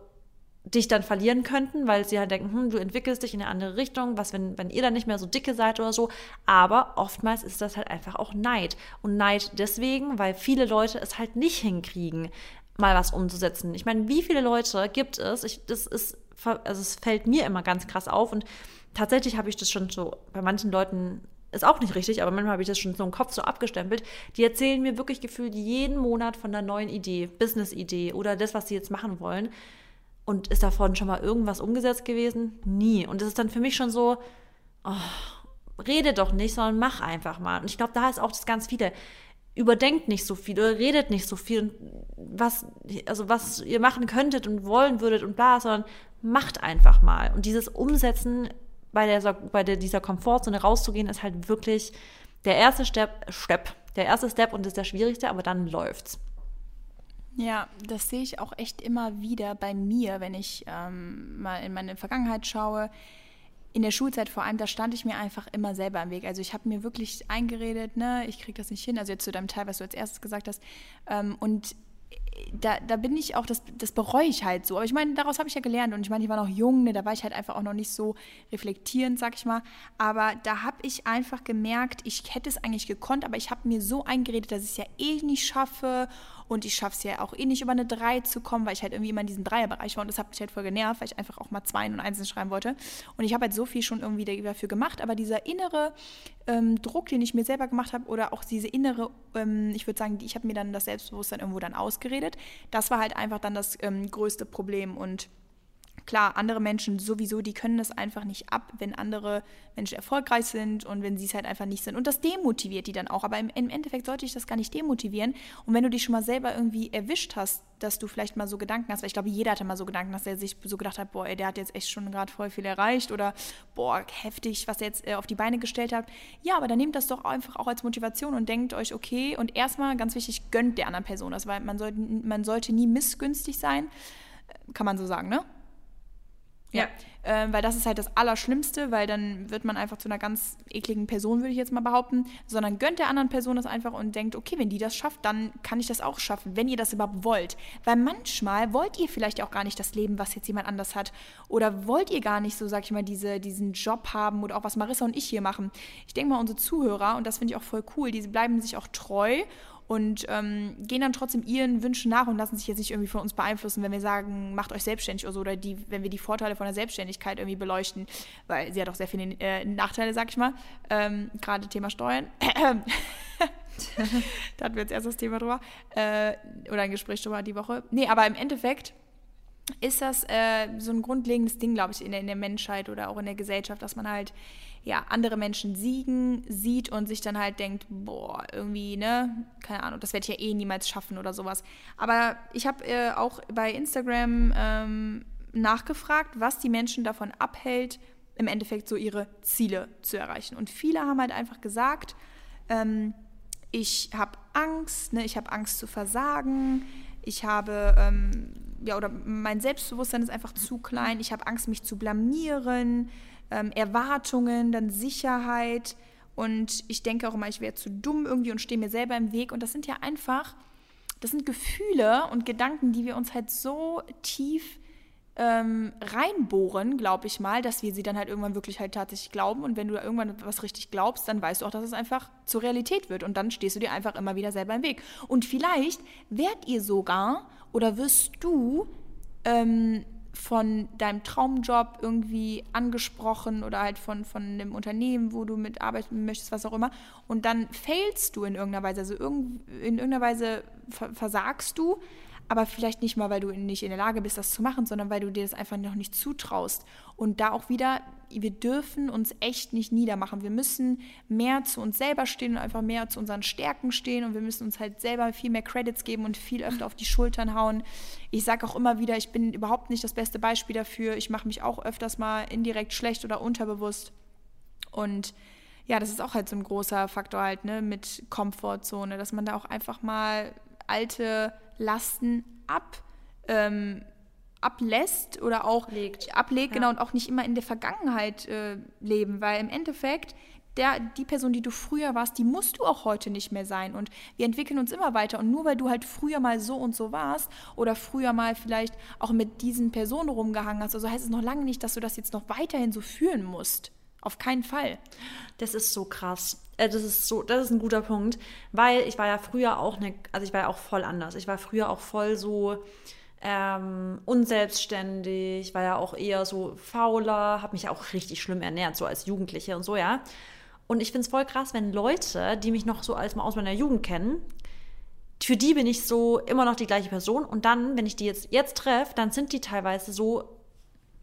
dich dann verlieren könnten, weil sie halt denken, hm, du entwickelst dich in eine andere Richtung, was, wenn, wenn ihr dann nicht mehr so dicke seid oder so. Aber oftmals ist das halt einfach auch Neid. Und Neid deswegen, weil viele Leute es halt nicht hinkriegen, mal was umzusetzen. Ich meine, wie viele Leute gibt es? Ich, das ist also es fällt mir immer ganz krass auf und tatsächlich habe ich das schon so bei manchen Leuten ist auch nicht richtig, aber manchmal habe ich das schon so im Kopf so abgestempelt. Die erzählen mir wirklich gefühlt jeden Monat von der neuen Idee, Business-Idee oder das, was sie jetzt machen wollen. Und ist davon schon mal irgendwas umgesetzt gewesen? Nie. Und das ist dann für mich schon so, oh, rede doch nicht, sondern mach einfach mal. Und ich glaube, da ist auch das ganz viele überdenkt nicht so viel oder redet nicht so viel, was, also was ihr machen könntet und wollen würdet und bla, sondern macht einfach mal. Und dieses Umsetzen bei, der, bei der, dieser Komfortzone rauszugehen, ist halt wirklich der erste Step, Step, der erste Step und ist der schwierigste, aber dann läuft's. Ja, das sehe ich auch echt immer wieder bei mir, wenn ich ähm, mal in meine Vergangenheit schaue in der Schulzeit vor allem, da stand ich mir einfach immer selber im Weg. Also ich habe mir wirklich eingeredet, ne, ich kriege das nicht hin. Also jetzt zu deinem Teil, was du als erstes gesagt hast. Ähm, und da, da bin ich auch, das, das bereue ich halt so. Aber ich meine, daraus habe ich ja gelernt. Und ich meine, ich war noch jung, ne, da war ich halt einfach auch noch nicht so reflektierend, sag ich mal. Aber da habe ich einfach gemerkt, ich hätte es eigentlich gekonnt, aber ich habe mir so eingeredet, dass ich es ja eh nicht schaffe und ich schaffe es ja auch eh nicht über eine 3 zu kommen, weil ich halt irgendwie immer in diesem Dreierbereich war. Und das hat mich halt voll genervt, weil ich einfach auch mal 2 und 1 schreiben wollte. Und ich habe halt so viel schon irgendwie dafür gemacht, aber dieser innere ähm, Druck, den ich mir selber gemacht habe oder auch diese innere, ähm, ich würde sagen, ich habe mir dann das Selbstbewusstsein irgendwo dann ausgeredet, das war halt einfach dann das ähm, größte Problem. Und Klar, andere Menschen sowieso, die können das einfach nicht ab, wenn andere Menschen erfolgreich sind und wenn sie es halt einfach nicht sind. Und das demotiviert die dann auch. Aber im, im Endeffekt sollte ich das gar nicht demotivieren. Und wenn du dich schon mal selber irgendwie erwischt hast, dass du vielleicht mal so Gedanken hast, weil ich glaube, jeder hatte mal so Gedanken, dass er sich so gedacht hat, boah, ey, der hat jetzt echt schon gerade voll viel erreicht oder boah, heftig, was er jetzt äh, auf die Beine gestellt hat. Ja, aber dann nehmt das doch einfach auch als Motivation und denkt euch, okay, und erstmal ganz wichtig, gönnt der anderen Person das, weil man, soll, man sollte nie missgünstig sein. Kann man so sagen, ne? Ja. Ähm, weil das ist halt das Allerschlimmste, weil dann wird man einfach zu einer ganz ekligen Person, würde ich jetzt mal behaupten, sondern gönnt der anderen Person das einfach und denkt, okay, wenn die das schafft, dann kann ich das auch schaffen, wenn ihr das überhaupt wollt. Weil manchmal wollt ihr vielleicht auch gar nicht das Leben, was jetzt jemand anders hat. Oder wollt ihr gar nicht so, sag ich mal, diese, diesen Job haben oder auch was Marissa und ich hier machen. Ich denke mal, unsere Zuhörer, und das finde ich auch voll cool, die bleiben sich auch treu und ähm, gehen dann trotzdem ihren Wünschen nach und lassen sich jetzt nicht irgendwie von uns beeinflussen, wenn wir sagen, macht euch selbstständig oder so, oder die, wenn wir die Vorteile von der Selbstständigkeit irgendwie beleuchten, weil sie hat auch sehr viele äh, Nachteile, sag ich mal, ähm, gerade Thema Steuern. <laughs> da hatten wir jetzt erst das Thema drüber, äh, oder ein Gespräch drüber die Woche. Nee, aber im Endeffekt ist das äh, so ein grundlegendes Ding, glaube ich, in der, in der Menschheit oder auch in der Gesellschaft, dass man halt ja, andere Menschen siegen sieht und sich dann halt denkt, boah, irgendwie, ne, keine Ahnung, das werde ich ja eh niemals schaffen oder sowas. Aber ich habe äh, auch bei Instagram ähm, nachgefragt, was die Menschen davon abhält, im Endeffekt so ihre Ziele zu erreichen. Und viele haben halt einfach gesagt, ähm, ich habe Angst, ne, ich habe Angst zu versagen, ich habe, ähm, ja, oder mein Selbstbewusstsein ist einfach zu klein, ich habe Angst, mich zu blamieren, ähm, Erwartungen, dann Sicherheit. Und ich denke auch immer, ich wäre zu dumm irgendwie und stehe mir selber im Weg. Und das sind ja einfach, das sind Gefühle und Gedanken, die wir uns halt so tief ähm, reinbohren, glaube ich mal, dass wir sie dann halt irgendwann wirklich halt tatsächlich glauben. Und wenn du da irgendwann was richtig glaubst, dann weißt du auch, dass es einfach zur Realität wird. Und dann stehst du dir einfach immer wieder selber im Weg. Und vielleicht werdet ihr sogar oder wirst du ähm, von deinem Traumjob irgendwie angesprochen oder halt von, von dem Unternehmen, wo du mitarbeiten möchtest, was auch immer. Und dann failst du in irgendeiner Weise, also in irgendeiner Weise versagst du, aber vielleicht nicht mal, weil du nicht in der Lage bist, das zu machen, sondern weil du dir das einfach noch nicht zutraust. Und da auch wieder, wir dürfen uns echt nicht niedermachen. Wir müssen mehr zu uns selber stehen und einfach mehr zu unseren Stärken stehen und wir müssen uns halt selber viel mehr Credits geben und viel öfter auf die Schultern hauen. Ich sage auch immer wieder, ich bin überhaupt nicht das beste Beispiel dafür. Ich mache mich auch öfters mal indirekt schlecht oder unterbewusst. Und ja, das ist auch halt so ein großer Faktor halt, ne, mit Komfortzone, dass man da auch einfach mal alte Lasten ab, ähm, ablässt oder auch Legt. ablegt, ja. genau, und auch nicht immer in der Vergangenheit äh, leben, weil im Endeffekt der, die Person, die du früher warst, die musst du auch heute nicht mehr sein. Und wir entwickeln uns immer weiter. Und nur weil du halt früher mal so und so warst oder früher mal vielleicht auch mit diesen Personen rumgehangen hast, also heißt es noch lange nicht, dass du das jetzt noch weiterhin so fühlen musst. Auf keinen Fall. Das ist so krass. Äh, das ist so, das ist ein guter Punkt, weil ich war ja früher auch eine, also ich war ja auch voll anders. Ich war früher auch voll so ähm, unselbstständig, war ja auch eher so fauler, habe mich auch richtig schlimm ernährt, so als Jugendliche und so, ja. Und ich finde es voll krass, wenn Leute, die mich noch so als mal aus meiner Jugend kennen, für die bin ich so immer noch die gleiche Person. Und dann, wenn ich die jetzt, jetzt treffe, dann sind die teilweise so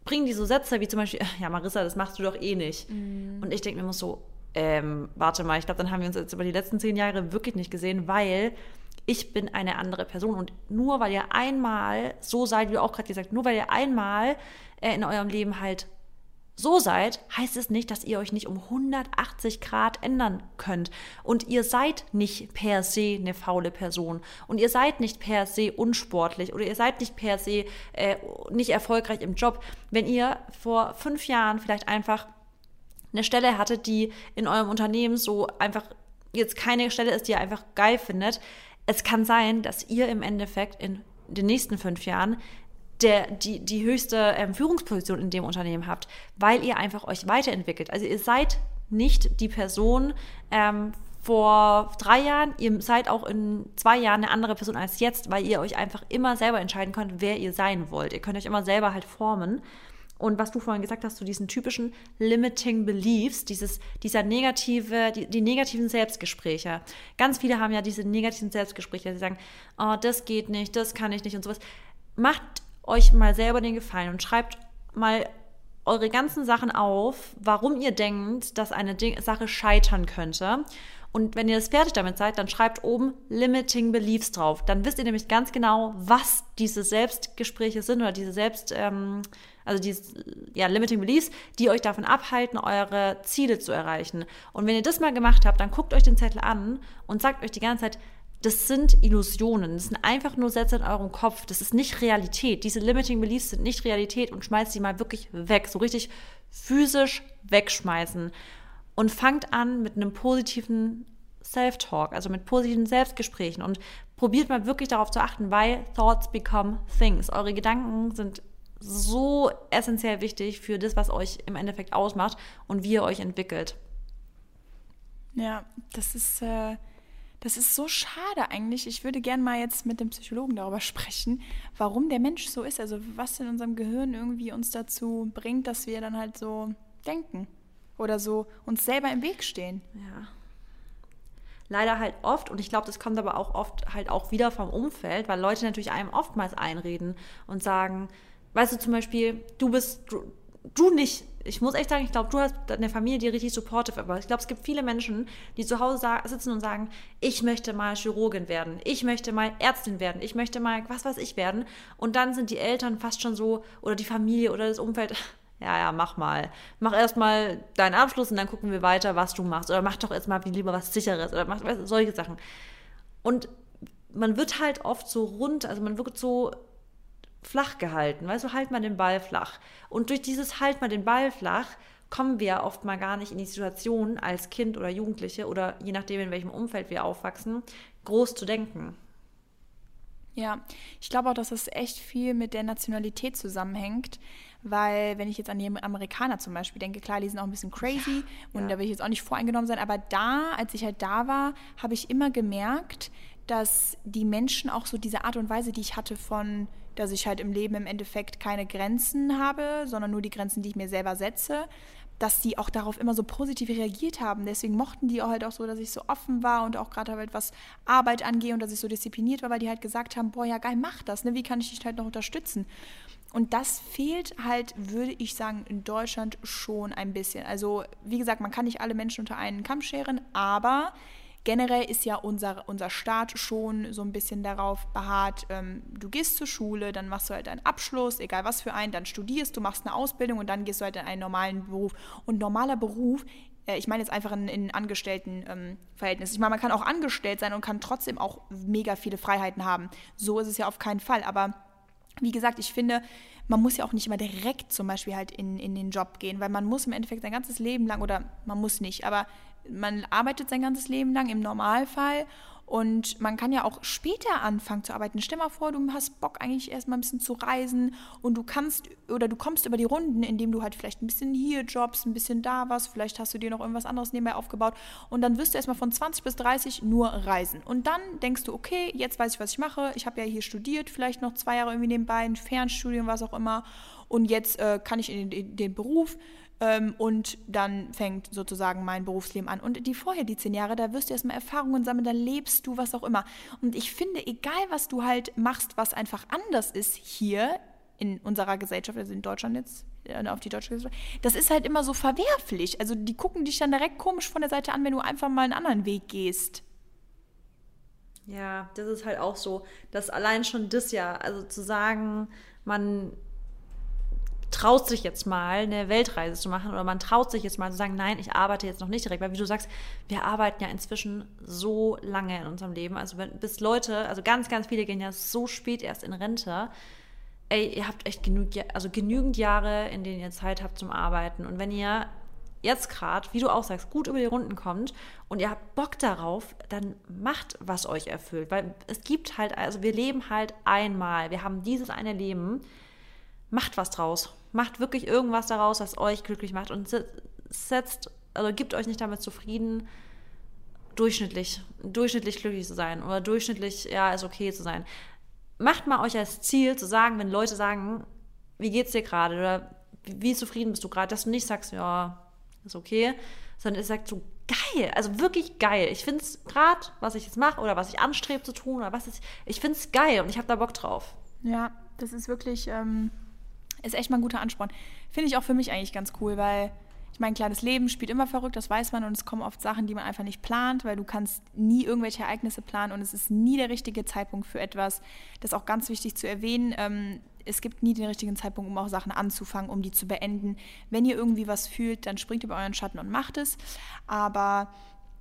bringen die so Sätze wie zum Beispiel, ja, Marissa, das machst du doch eh nicht. Mhm. Und ich denke mir immer so, ähm, warte mal, ich glaube, dann haben wir uns jetzt über die letzten zehn Jahre wirklich nicht gesehen, weil ich bin eine andere Person. Und nur weil ihr einmal so seid, wie auch gerade gesagt, nur weil ihr einmal äh, in eurem Leben halt so seid, heißt es nicht, dass ihr euch nicht um 180 Grad ändern könnt. Und ihr seid nicht per se eine faule Person. Und ihr seid nicht per se unsportlich oder ihr seid nicht per se äh, nicht erfolgreich im Job. Wenn ihr vor fünf Jahren vielleicht einfach eine Stelle hattet, die in eurem Unternehmen so einfach jetzt keine Stelle ist, die ihr einfach geil findet, es kann sein, dass ihr im Endeffekt in den nächsten fünf Jahren der, die, die höchste ähm, Führungsposition in dem Unternehmen habt, weil ihr einfach euch weiterentwickelt. Also ihr seid nicht die Person ähm, vor drei Jahren, ihr seid auch in zwei Jahren eine andere Person als jetzt, weil ihr euch einfach immer selber entscheiden könnt, wer ihr sein wollt. Ihr könnt euch immer selber halt formen. Und was du vorhin gesagt hast, zu diesen typischen limiting beliefs, dieses, dieser negative, die, die, negativen Selbstgespräche. Ganz viele haben ja diese negativen Selbstgespräche, die sagen, oh, das geht nicht, das kann ich nicht und sowas. Macht euch mal selber den Gefallen und schreibt mal eure ganzen Sachen auf, warum ihr denkt, dass eine Sache scheitern könnte. Und wenn ihr das fertig damit seid, dann schreibt oben Limiting Beliefs drauf. Dann wisst ihr nämlich ganz genau, was diese Selbstgespräche sind oder diese Selbst, ähm, also diese ja, Limiting Beliefs, die euch davon abhalten, eure Ziele zu erreichen. Und wenn ihr das mal gemacht habt, dann guckt euch den Zettel an und sagt euch die ganze Zeit, das sind Illusionen. Das sind einfach nur Sätze in eurem Kopf. Das ist nicht Realität. Diese Limiting Beliefs sind nicht Realität und schmeißt sie mal wirklich weg. So richtig physisch wegschmeißen. Und fangt an mit einem positiven Self-Talk, also mit positiven Selbstgesprächen und probiert mal wirklich darauf zu achten, weil Thoughts become things. Eure Gedanken sind so essentiell wichtig für das, was euch im Endeffekt ausmacht und wie ihr euch entwickelt. Ja, das ist äh, das ist so schade eigentlich. Ich würde gerne mal jetzt mit dem Psychologen darüber sprechen, warum der Mensch so ist. Also was in unserem Gehirn irgendwie uns dazu bringt, dass wir dann halt so denken oder so uns selber im Weg stehen. Ja. Leider halt oft, und ich glaube, das kommt aber auch oft halt auch wieder vom Umfeld, weil Leute natürlich einem oftmals einreden und sagen, weißt du zum Beispiel, du bist, du, du nicht, ich muss echt sagen, ich glaube, du hast eine Familie, die richtig supportive, aber ich glaube, es gibt viele Menschen, die zu Hause sitzen und sagen, ich möchte mal Chirurgin werden, ich möchte mal Ärztin werden, ich möchte mal was weiß ich werden. Und dann sind die Eltern fast schon so, oder die Familie oder das Umfeld, <laughs> ja, ja, mach mal. Mach erstmal deinen Abschluss und dann gucken wir weiter, was du machst. Oder mach doch jetzt mal lieber was Sicheres oder mach solche Sachen. Und man wird halt oft so rund, also man wird so flach gehalten. Weißt du, halt mal den Ball flach. Und durch dieses halt mal den Ball flach kommen wir oft mal gar nicht in die Situation als Kind oder Jugendliche oder je nachdem, in welchem Umfeld wir aufwachsen, groß zu denken. Ja, ich glaube auch, dass das echt viel mit der Nationalität zusammenhängt, weil wenn ich jetzt an die Amerikaner zum Beispiel denke, klar, die sind auch ein bisschen crazy ja, und ja. da will ich jetzt auch nicht voreingenommen sein, aber da, als ich halt da war, habe ich immer gemerkt, dass die Menschen auch so diese Art und Weise, die ich hatte von dass ich halt im Leben im Endeffekt keine Grenzen habe, sondern nur die Grenzen, die ich mir selber setze, dass die auch darauf immer so positiv reagiert haben. Deswegen mochten die auch halt auch so, dass ich so offen war und auch gerade halt was Arbeit angehe und dass ich so diszipliniert war, weil die halt gesagt haben, boah, ja geil, mach das, ne? Wie kann ich dich halt noch unterstützen? Und das fehlt halt, würde ich sagen, in Deutschland schon ein bisschen. Also, wie gesagt, man kann nicht alle Menschen unter einen Kamm scheren, aber generell ist ja unser, unser Staat schon so ein bisschen darauf beharrt, ähm, du gehst zur Schule, dann machst du halt einen Abschluss, egal was für einen, dann studierst du, machst eine Ausbildung und dann gehst du halt in einen normalen Beruf. Und normaler Beruf äh, ich meine jetzt einfach in, in Angestelltenverhältnissen. Ähm, ich meine, man kann auch angestellt sein und kann trotzdem auch mega viele Freiheiten haben. So ist es ja auf keinen Fall. Aber wie gesagt, ich finde, man muss ja auch nicht immer direkt zum Beispiel halt in, in den Job gehen, weil man muss im Endeffekt sein ganzes Leben lang, oder man muss nicht, aber man arbeitet sein ganzes Leben lang im Normalfall und man kann ja auch später anfangen zu arbeiten. Stell mal vor, du hast Bock eigentlich erstmal ein bisschen zu reisen und du kannst oder du kommst über die Runden, indem du halt vielleicht ein bisschen hier jobst, ein bisschen da was, vielleicht hast du dir noch irgendwas anderes nebenbei aufgebaut und dann wirst du erstmal von 20 bis 30 nur reisen. Und dann denkst du, okay, jetzt weiß ich, was ich mache. Ich habe ja hier studiert, vielleicht noch zwei Jahre irgendwie nebenbei, ein Fernstudium, was auch immer. Und jetzt äh, kann ich in den, in den Beruf und dann fängt sozusagen mein Berufsleben an. Und die vorher, die zehn Jahre, da wirst du erstmal Erfahrungen sammeln, da lebst du, was auch immer. Und ich finde, egal was du halt machst, was einfach anders ist hier in unserer Gesellschaft, also in Deutschland jetzt, äh, auf die deutsche Gesellschaft, das ist halt immer so verwerflich. Also die gucken dich dann direkt komisch von der Seite an, wenn du einfach mal einen anderen Weg gehst. Ja, das ist halt auch so, dass allein schon das Jahr, also zu sagen, man traut sich jetzt mal eine Weltreise zu machen oder man traut sich jetzt mal zu sagen, nein, ich arbeite jetzt noch nicht direkt, weil wie du sagst, wir arbeiten ja inzwischen so lange in unserem Leben, also wenn, bis Leute, also ganz, ganz viele gehen ja so spät erst in Rente, ey, ihr habt echt genug, also genügend Jahre, in denen ihr Zeit habt zum Arbeiten. Und wenn ihr jetzt gerade, wie du auch sagst, gut über die Runden kommt und ihr habt Bock darauf, dann macht, was euch erfüllt, weil es gibt halt, also wir leben halt einmal, wir haben dieses eine Leben, macht was draus. Macht wirklich irgendwas daraus, was euch glücklich macht und setzt, also gibt euch nicht damit zufrieden, durchschnittlich, durchschnittlich glücklich zu sein oder durchschnittlich, ja, ist okay zu sein. Macht mal euch als Ziel zu sagen, wenn Leute sagen, wie geht's dir gerade oder wie, zufrieden bist du gerade, dass du nicht sagst, ja, ist okay, sondern ihr sagt so, geil, also wirklich geil. Ich finde es gerade, was ich jetzt mache oder was ich anstrebe zu tun oder was ist, ich finde es geil und ich habe da Bock drauf. Ja, das ist wirklich, ähm, ist echt mal ein guter Ansporn. Finde ich auch für mich eigentlich ganz cool, weil ich meine, das Leben spielt immer verrückt, das weiß man und es kommen oft Sachen, die man einfach nicht plant, weil du kannst nie irgendwelche Ereignisse planen und es ist nie der richtige Zeitpunkt für etwas. Das ist auch ganz wichtig zu erwähnen. Ähm, es gibt nie den richtigen Zeitpunkt, um auch Sachen anzufangen, um die zu beenden. Wenn ihr irgendwie was fühlt, dann springt über euren Schatten und macht es. Aber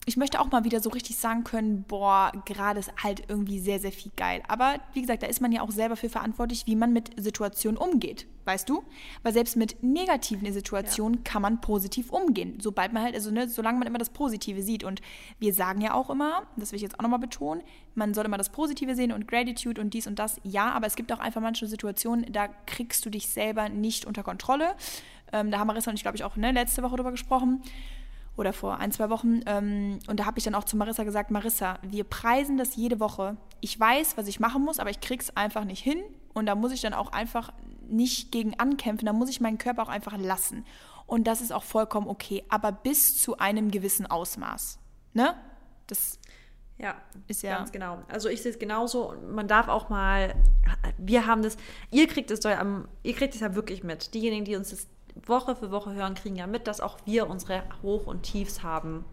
ich möchte auch mal wieder so richtig sagen können, boah, gerade ist halt irgendwie sehr, sehr viel geil. Aber wie gesagt, da ist man ja auch selber für verantwortlich, wie man mit Situationen umgeht. Weißt du? Weil selbst mit negativen Situationen ja. kann man positiv umgehen. Sobald man halt, also ne, solange man immer das Positive sieht. Und wir sagen ja auch immer, das will ich jetzt auch nochmal betonen, man soll immer das Positive sehen und Gratitude und dies und das. Ja, aber es gibt auch einfach manche Situationen, da kriegst du dich selber nicht unter Kontrolle. Ähm, da haben Marissa und ich, glaube ich, auch ne, letzte Woche drüber gesprochen oder vor ein, zwei Wochen. Ähm, und da habe ich dann auch zu Marissa gesagt, Marissa, wir preisen das jede Woche. Ich weiß, was ich machen muss, aber ich krieg's einfach nicht hin. Und da muss ich dann auch einfach nicht gegen ankämpfen, da muss ich meinen Körper auch einfach lassen. Und das ist auch vollkommen okay, aber bis zu einem gewissen Ausmaß. Ne? Das ja, ist ja ganz genau. Also ich sehe es genauso. Man darf auch mal, wir haben das, ihr kriegt es ja, ihr kriegt es ja wirklich mit. Diejenigen, die uns das Woche für Woche hören, kriegen ja mit, dass auch wir unsere Hoch- und Tiefs haben.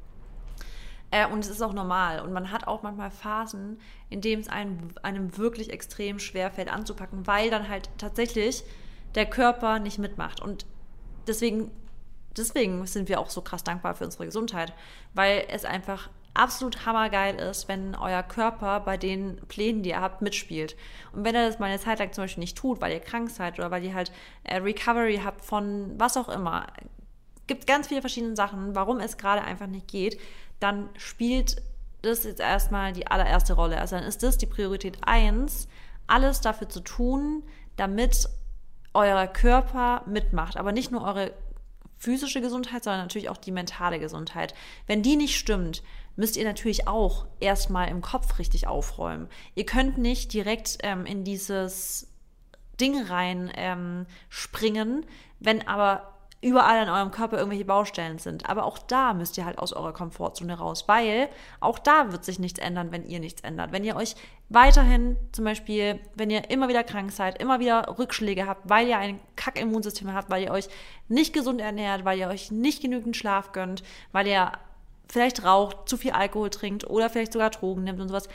Äh, und es ist auch normal. Und man hat auch manchmal Phasen, in denen es einem, einem wirklich extrem schwer fällt anzupacken, weil dann halt tatsächlich der Körper nicht mitmacht. Und deswegen, deswegen sind wir auch so krass dankbar für unsere Gesundheit, weil es einfach absolut hammergeil ist, wenn euer Körper bei den Plänen, die ihr habt, mitspielt. Und wenn er das mal eine Zeit lang zum Beispiel nicht tut, weil ihr krank seid oder weil ihr halt äh, Recovery habt von was auch immer, gibt ganz viele verschiedene Sachen, warum es gerade einfach nicht geht, dann spielt das jetzt erstmal die allererste Rolle. Also dann ist das die Priorität 1, alles dafür zu tun, damit euer Körper mitmacht. Aber nicht nur eure physische Gesundheit, sondern natürlich auch die mentale Gesundheit. Wenn die nicht stimmt, müsst ihr natürlich auch erstmal im Kopf richtig aufräumen. Ihr könnt nicht direkt ähm, in dieses Ding rein ähm, springen, wenn aber überall in eurem Körper irgendwelche Baustellen sind. Aber auch da müsst ihr halt aus eurer Komfortzone raus, weil auch da wird sich nichts ändern, wenn ihr nichts ändert. Wenn ihr euch weiterhin zum Beispiel, wenn ihr immer wieder krank seid, immer wieder Rückschläge habt, weil ihr ein Kack-Immunsystem habt, weil ihr euch nicht gesund ernährt, weil ihr euch nicht genügend Schlaf gönnt, weil ihr vielleicht raucht, zu viel Alkohol trinkt oder vielleicht sogar Drogen nimmt und sowas,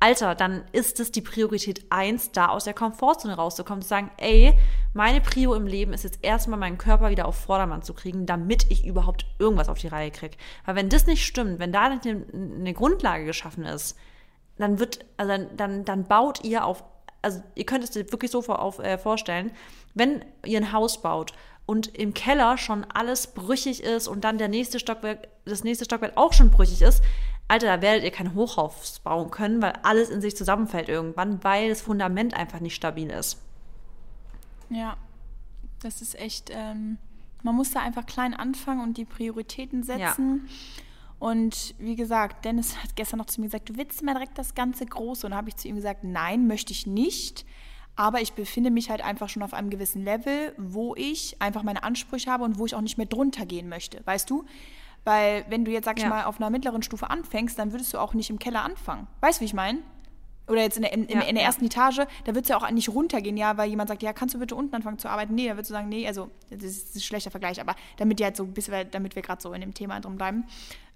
Alter, dann ist es die Priorität eins, da aus der Komfortzone rauszukommen, zu sagen, ey, meine Prio im Leben ist jetzt erstmal meinen Körper wieder auf Vordermann zu kriegen, damit ich überhaupt irgendwas auf die Reihe kriege. Weil wenn das nicht stimmt, wenn da nicht eine, eine Grundlage geschaffen ist, dann wird, also dann, dann, dann baut ihr auf, also ihr könnt es dir wirklich so vor, auf, äh, vorstellen, wenn ihr ein Haus baut und im Keller schon alles brüchig ist und dann der nächste Stockwerk, das nächste Stockwerk auch schon brüchig ist, Alter, da werdet ihr kein Hochhaus bauen können, weil alles in sich zusammenfällt irgendwann, weil das Fundament einfach nicht stabil ist. Ja, das ist echt, ähm, man muss da einfach klein anfangen und die Prioritäten setzen. Ja. Und wie gesagt, Dennis hat gestern noch zu mir gesagt, du willst mal direkt das ganze Große. Und da habe ich zu ihm gesagt, nein, möchte ich nicht. Aber ich befinde mich halt einfach schon auf einem gewissen Level, wo ich einfach meine Ansprüche habe und wo ich auch nicht mehr drunter gehen möchte. Weißt du? Weil wenn du jetzt, sag ich ja. mal, auf einer mittleren Stufe anfängst, dann würdest du auch nicht im Keller anfangen. Weißt du, wie ich meine? Oder jetzt in der, in, ja, in der ersten Etage, da wird es ja auch nicht runtergehen, ja, weil jemand sagt, ja, kannst du bitte unten anfangen zu arbeiten? Nee, da würdest du sagen, nee, also das ist ein schlechter Vergleich, aber damit halt so, wir, damit wir gerade so in dem Thema drin bleiben,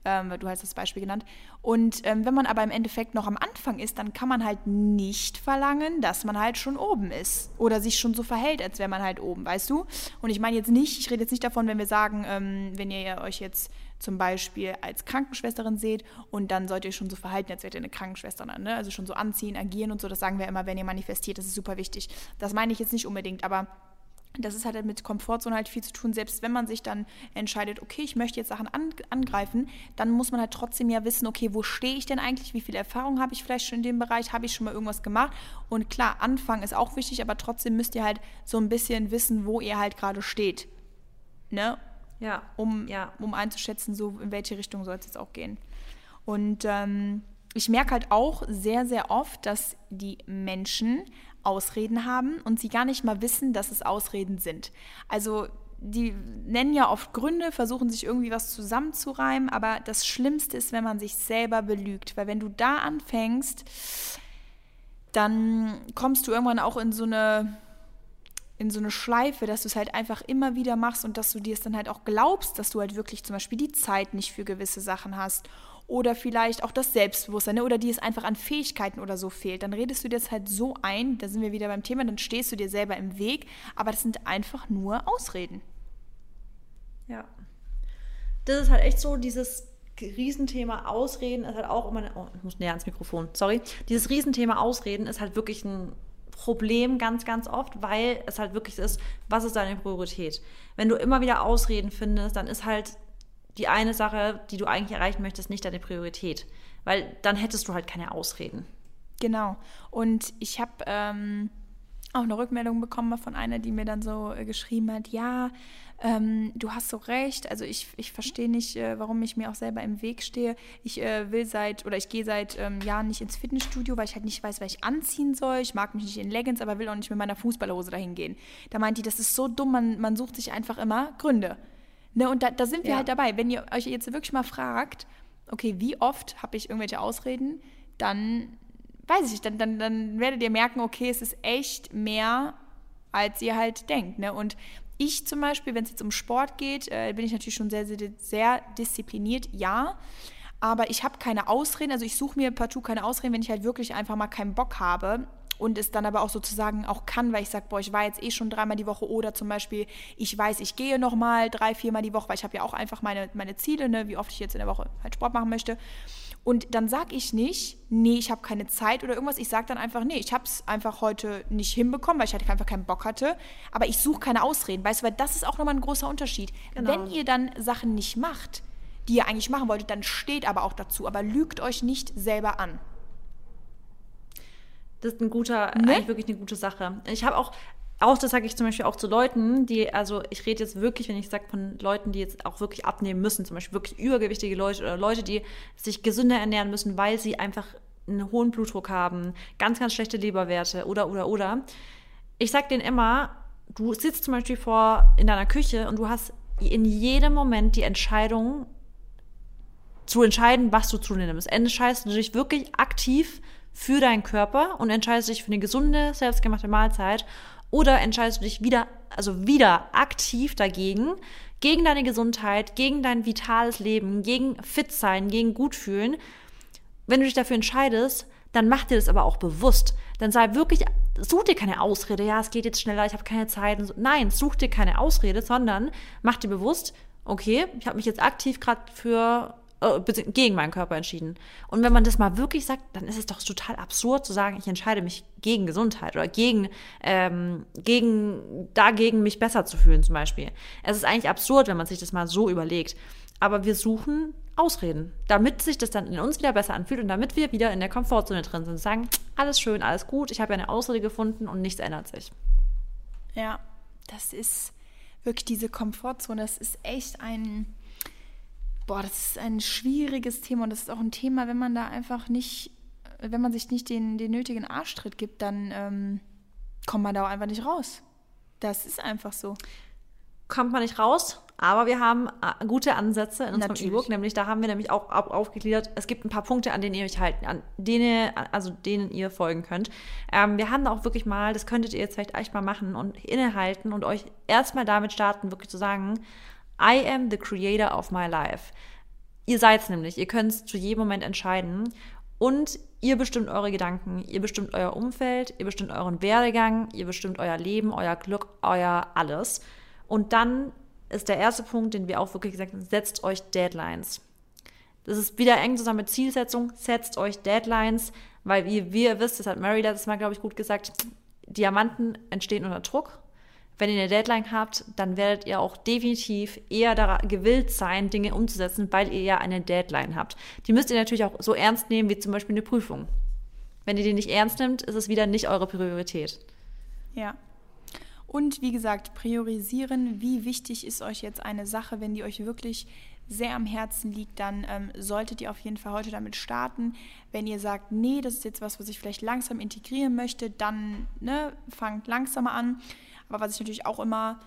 ähm, du hast das Beispiel genannt. Und ähm, wenn man aber im Endeffekt noch am Anfang ist, dann kann man halt nicht verlangen, dass man halt schon oben ist oder sich schon so verhält, als wäre man halt oben, weißt du? Und ich meine jetzt nicht, ich rede jetzt nicht davon, wenn wir sagen, ähm, wenn ihr euch jetzt zum Beispiel als Krankenschwesterin seht und dann sollt ihr schon so verhalten, als wärt ihr eine Krankenschwester. Ne? Also schon so anziehen, agieren und so, das sagen wir immer, wenn ihr manifestiert, das ist super wichtig. Das meine ich jetzt nicht unbedingt, aber das ist halt mit Komfortzone halt viel zu tun. Selbst wenn man sich dann entscheidet, okay, ich möchte jetzt Sachen an, angreifen, dann muss man halt trotzdem ja wissen, okay, wo stehe ich denn eigentlich? Wie viel Erfahrung habe ich vielleicht schon in dem Bereich? Habe ich schon mal irgendwas gemacht? Und klar, Anfang ist auch wichtig, aber trotzdem müsst ihr halt so ein bisschen wissen, wo ihr halt gerade steht. Ne? Ja. Um, ja. um einzuschätzen, so in welche Richtung soll es jetzt auch gehen. Und ähm, ich merke halt auch sehr, sehr oft, dass die Menschen Ausreden haben und sie gar nicht mal wissen, dass es Ausreden sind. Also die nennen ja oft Gründe, versuchen sich irgendwie was zusammenzureimen, aber das Schlimmste ist, wenn man sich selber belügt, weil wenn du da anfängst, dann kommst du irgendwann auch in so eine in so eine Schleife, dass du es halt einfach immer wieder machst und dass du dir es dann halt auch glaubst, dass du halt wirklich zum Beispiel die Zeit nicht für gewisse Sachen hast oder vielleicht auch das Selbstbewusstsein ne? oder die es einfach an Fähigkeiten oder so fehlt. Dann redest du dir das halt so ein, da sind wir wieder beim Thema, dann stehst du dir selber im Weg, aber das sind einfach nur Ausreden. Ja. Das ist halt echt so, dieses Riesenthema Ausreden ist halt auch immer, oh, ich muss näher ans Mikrofon, sorry. Dieses Riesenthema Ausreden ist halt wirklich ein Problem ganz, ganz oft, weil es halt wirklich ist, was ist deine Priorität? Wenn du immer wieder Ausreden findest, dann ist halt die eine Sache, die du eigentlich erreichen möchtest, nicht deine Priorität. Weil dann hättest du halt keine Ausreden. Genau. Und ich habe ähm, auch eine Rückmeldung bekommen von einer, die mir dann so äh, geschrieben hat, ja, ähm, du hast so recht, also ich, ich verstehe nicht, äh, warum ich mir auch selber im Weg stehe. Ich äh, will seit, oder ich gehe seit ähm, Jahren nicht ins Fitnessstudio, weil ich halt nicht weiß, was ich anziehen soll. Ich mag mich nicht in Leggings, aber will auch nicht mit meiner Fußballhose dahin gehen. Da meint die, das ist so dumm, man, man sucht sich einfach immer Gründe. Ne, und da, da sind wir ja. halt dabei. Wenn ihr euch jetzt wirklich mal fragt, okay, wie oft habe ich irgendwelche Ausreden, dann weiß ich nicht, dann, dann, dann werdet ihr merken, okay, es ist echt mehr, als ihr halt denkt. Ne? Und ich zum Beispiel, wenn es jetzt um Sport geht, äh, bin ich natürlich schon sehr, sehr, sehr diszipliniert, ja. Aber ich habe keine Ausreden, also ich suche mir partout keine Ausreden, wenn ich halt wirklich einfach mal keinen Bock habe und es dann aber auch sozusagen auch kann, weil ich sage, boah, ich war jetzt eh schon dreimal die Woche oder zum Beispiel, ich weiß, ich gehe nochmal drei, viermal die Woche, weil ich habe ja auch einfach meine, meine Ziele, ne, wie oft ich jetzt in der Woche halt Sport machen möchte. Und dann sage ich nicht, nee, ich habe keine Zeit oder irgendwas. Ich sage dann einfach, nee, ich habe es einfach heute nicht hinbekommen, weil ich halt einfach keinen Bock hatte. Aber ich suche keine Ausreden, weißt du, weil das ist auch nochmal ein großer Unterschied. Genau. Wenn ihr dann Sachen nicht macht, die ihr eigentlich machen wolltet, dann steht aber auch dazu. Aber lügt euch nicht selber an. Das ist ein guter, ne? eigentlich wirklich eine gute Sache. Ich habe auch auch das sage ich zum Beispiel auch zu Leuten, die, also ich rede jetzt wirklich, wenn ich sage von Leuten, die jetzt auch wirklich abnehmen müssen, zum Beispiel wirklich übergewichtige Leute oder Leute, die sich gesünder ernähren müssen, weil sie einfach einen hohen Blutdruck haben, ganz, ganz schlechte Leberwerte oder, oder, oder. ich sag denen immer, du sitzt zum Beispiel vor in deiner Küche und du hast in jedem Moment die Entscheidung zu entscheiden, was du zu dir nimmst. Entscheidest du dich wirklich aktiv für deinen Körper und entscheidest dich für eine gesunde, selbstgemachte Mahlzeit oder entscheidest du dich wieder, also wieder aktiv dagegen, gegen deine Gesundheit, gegen dein vitales Leben, gegen fit sein, gegen gut fühlen. Wenn du dich dafür entscheidest, dann mach dir das aber auch bewusst. Dann sei wirklich, such dir keine Ausrede, ja, es geht jetzt schneller, ich habe keine Zeit. So. Nein, such dir keine Ausrede, sondern mach dir bewusst, okay, ich habe mich jetzt aktiv gerade für gegen meinen Körper entschieden. Und wenn man das mal wirklich sagt, dann ist es doch total absurd zu sagen, ich entscheide mich gegen Gesundheit oder gegen, ähm, gegen, dagegen mich besser zu fühlen zum Beispiel. Es ist eigentlich absurd, wenn man sich das mal so überlegt. Aber wir suchen Ausreden, damit sich das dann in uns wieder besser anfühlt und damit wir wieder in der Komfortzone drin sind und sagen, alles schön, alles gut, ich habe ja eine Ausrede gefunden und nichts ändert sich. Ja, das ist wirklich diese Komfortzone, das ist echt ein, boah, das ist ein schwieriges Thema und das ist auch ein Thema, wenn man da einfach nicht, wenn man sich nicht den, den nötigen Arschtritt gibt, dann ähm, kommt man da auch einfach nicht raus. Das ist einfach so. Kommt man nicht raus, aber wir haben äh, gute Ansätze in unserem E-Book, nämlich da haben wir nämlich auch aufgegliedert, es gibt ein paar Punkte, an denen ihr euch halten, an denen, also denen ihr folgen könnt. Ähm, wir haben da auch wirklich mal, das könntet ihr jetzt vielleicht echt mal machen und innehalten und euch erstmal damit starten, wirklich zu sagen, I am the creator of my life. Ihr seid's nämlich, ihr könnt es zu jedem Moment entscheiden. Und ihr bestimmt eure Gedanken, ihr bestimmt euer Umfeld, ihr bestimmt euren Werdegang, ihr bestimmt euer Leben, euer Glück, euer alles. Und dann ist der erste Punkt, den wir auch wirklich gesagt haben, setzt euch Deadlines. Das ist wieder eng zusammen mit Zielsetzung, setzt euch Deadlines, weil wie, wie ihr wisst, das hat Mary letztes Mal, glaube ich, gut gesagt, Diamanten entstehen unter Druck wenn ihr eine Deadline habt, dann werdet ihr auch definitiv eher gewillt sein, Dinge umzusetzen, weil ihr ja eine Deadline habt. Die müsst ihr natürlich auch so ernst nehmen wie zum Beispiel eine Prüfung. Wenn ihr die nicht ernst nimmt, ist es wieder nicht eure Priorität. Ja. Und wie gesagt, priorisieren, wie wichtig ist euch jetzt eine Sache, wenn die euch wirklich sehr am Herzen liegt, dann ähm, solltet ihr auf jeden Fall heute damit starten. Wenn ihr sagt, nee, das ist jetzt was, was ich vielleicht langsam integrieren möchte, dann ne, fangt langsamer an. Aber was ich natürlich auch immer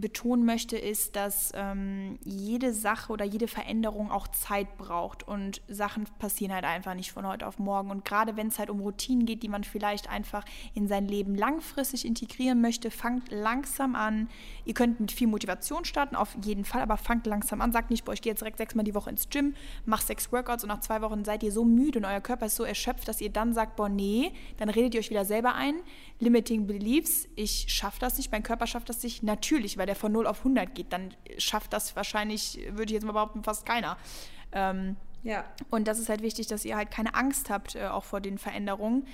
betonen möchte, ist, dass ähm, jede Sache oder jede Veränderung auch Zeit braucht und Sachen passieren halt einfach nicht von heute auf morgen. Und gerade wenn es halt um Routinen geht, die man vielleicht einfach in sein Leben langfristig integrieren möchte, fangt langsam an. Ihr könnt mit viel Motivation starten, auf jeden Fall, aber fangt langsam an. Sagt nicht, boah, ich gehe jetzt direkt sechsmal die Woche ins Gym, mach sechs Workouts und nach zwei Wochen seid ihr so müde und euer Körper ist so erschöpft, dass ihr dann sagt, boah, nee, dann redet ihr euch wieder selber ein. Limiting Beliefs, ich schaffe das nicht, mein Körper schafft das nicht. Natürlich, weil der von 0 auf 100 geht, dann schafft das wahrscheinlich, würde ich jetzt mal behaupten, fast keiner. Ähm, ja. Und das ist halt wichtig, dass ihr halt keine Angst habt, äh, auch vor den Veränderungen.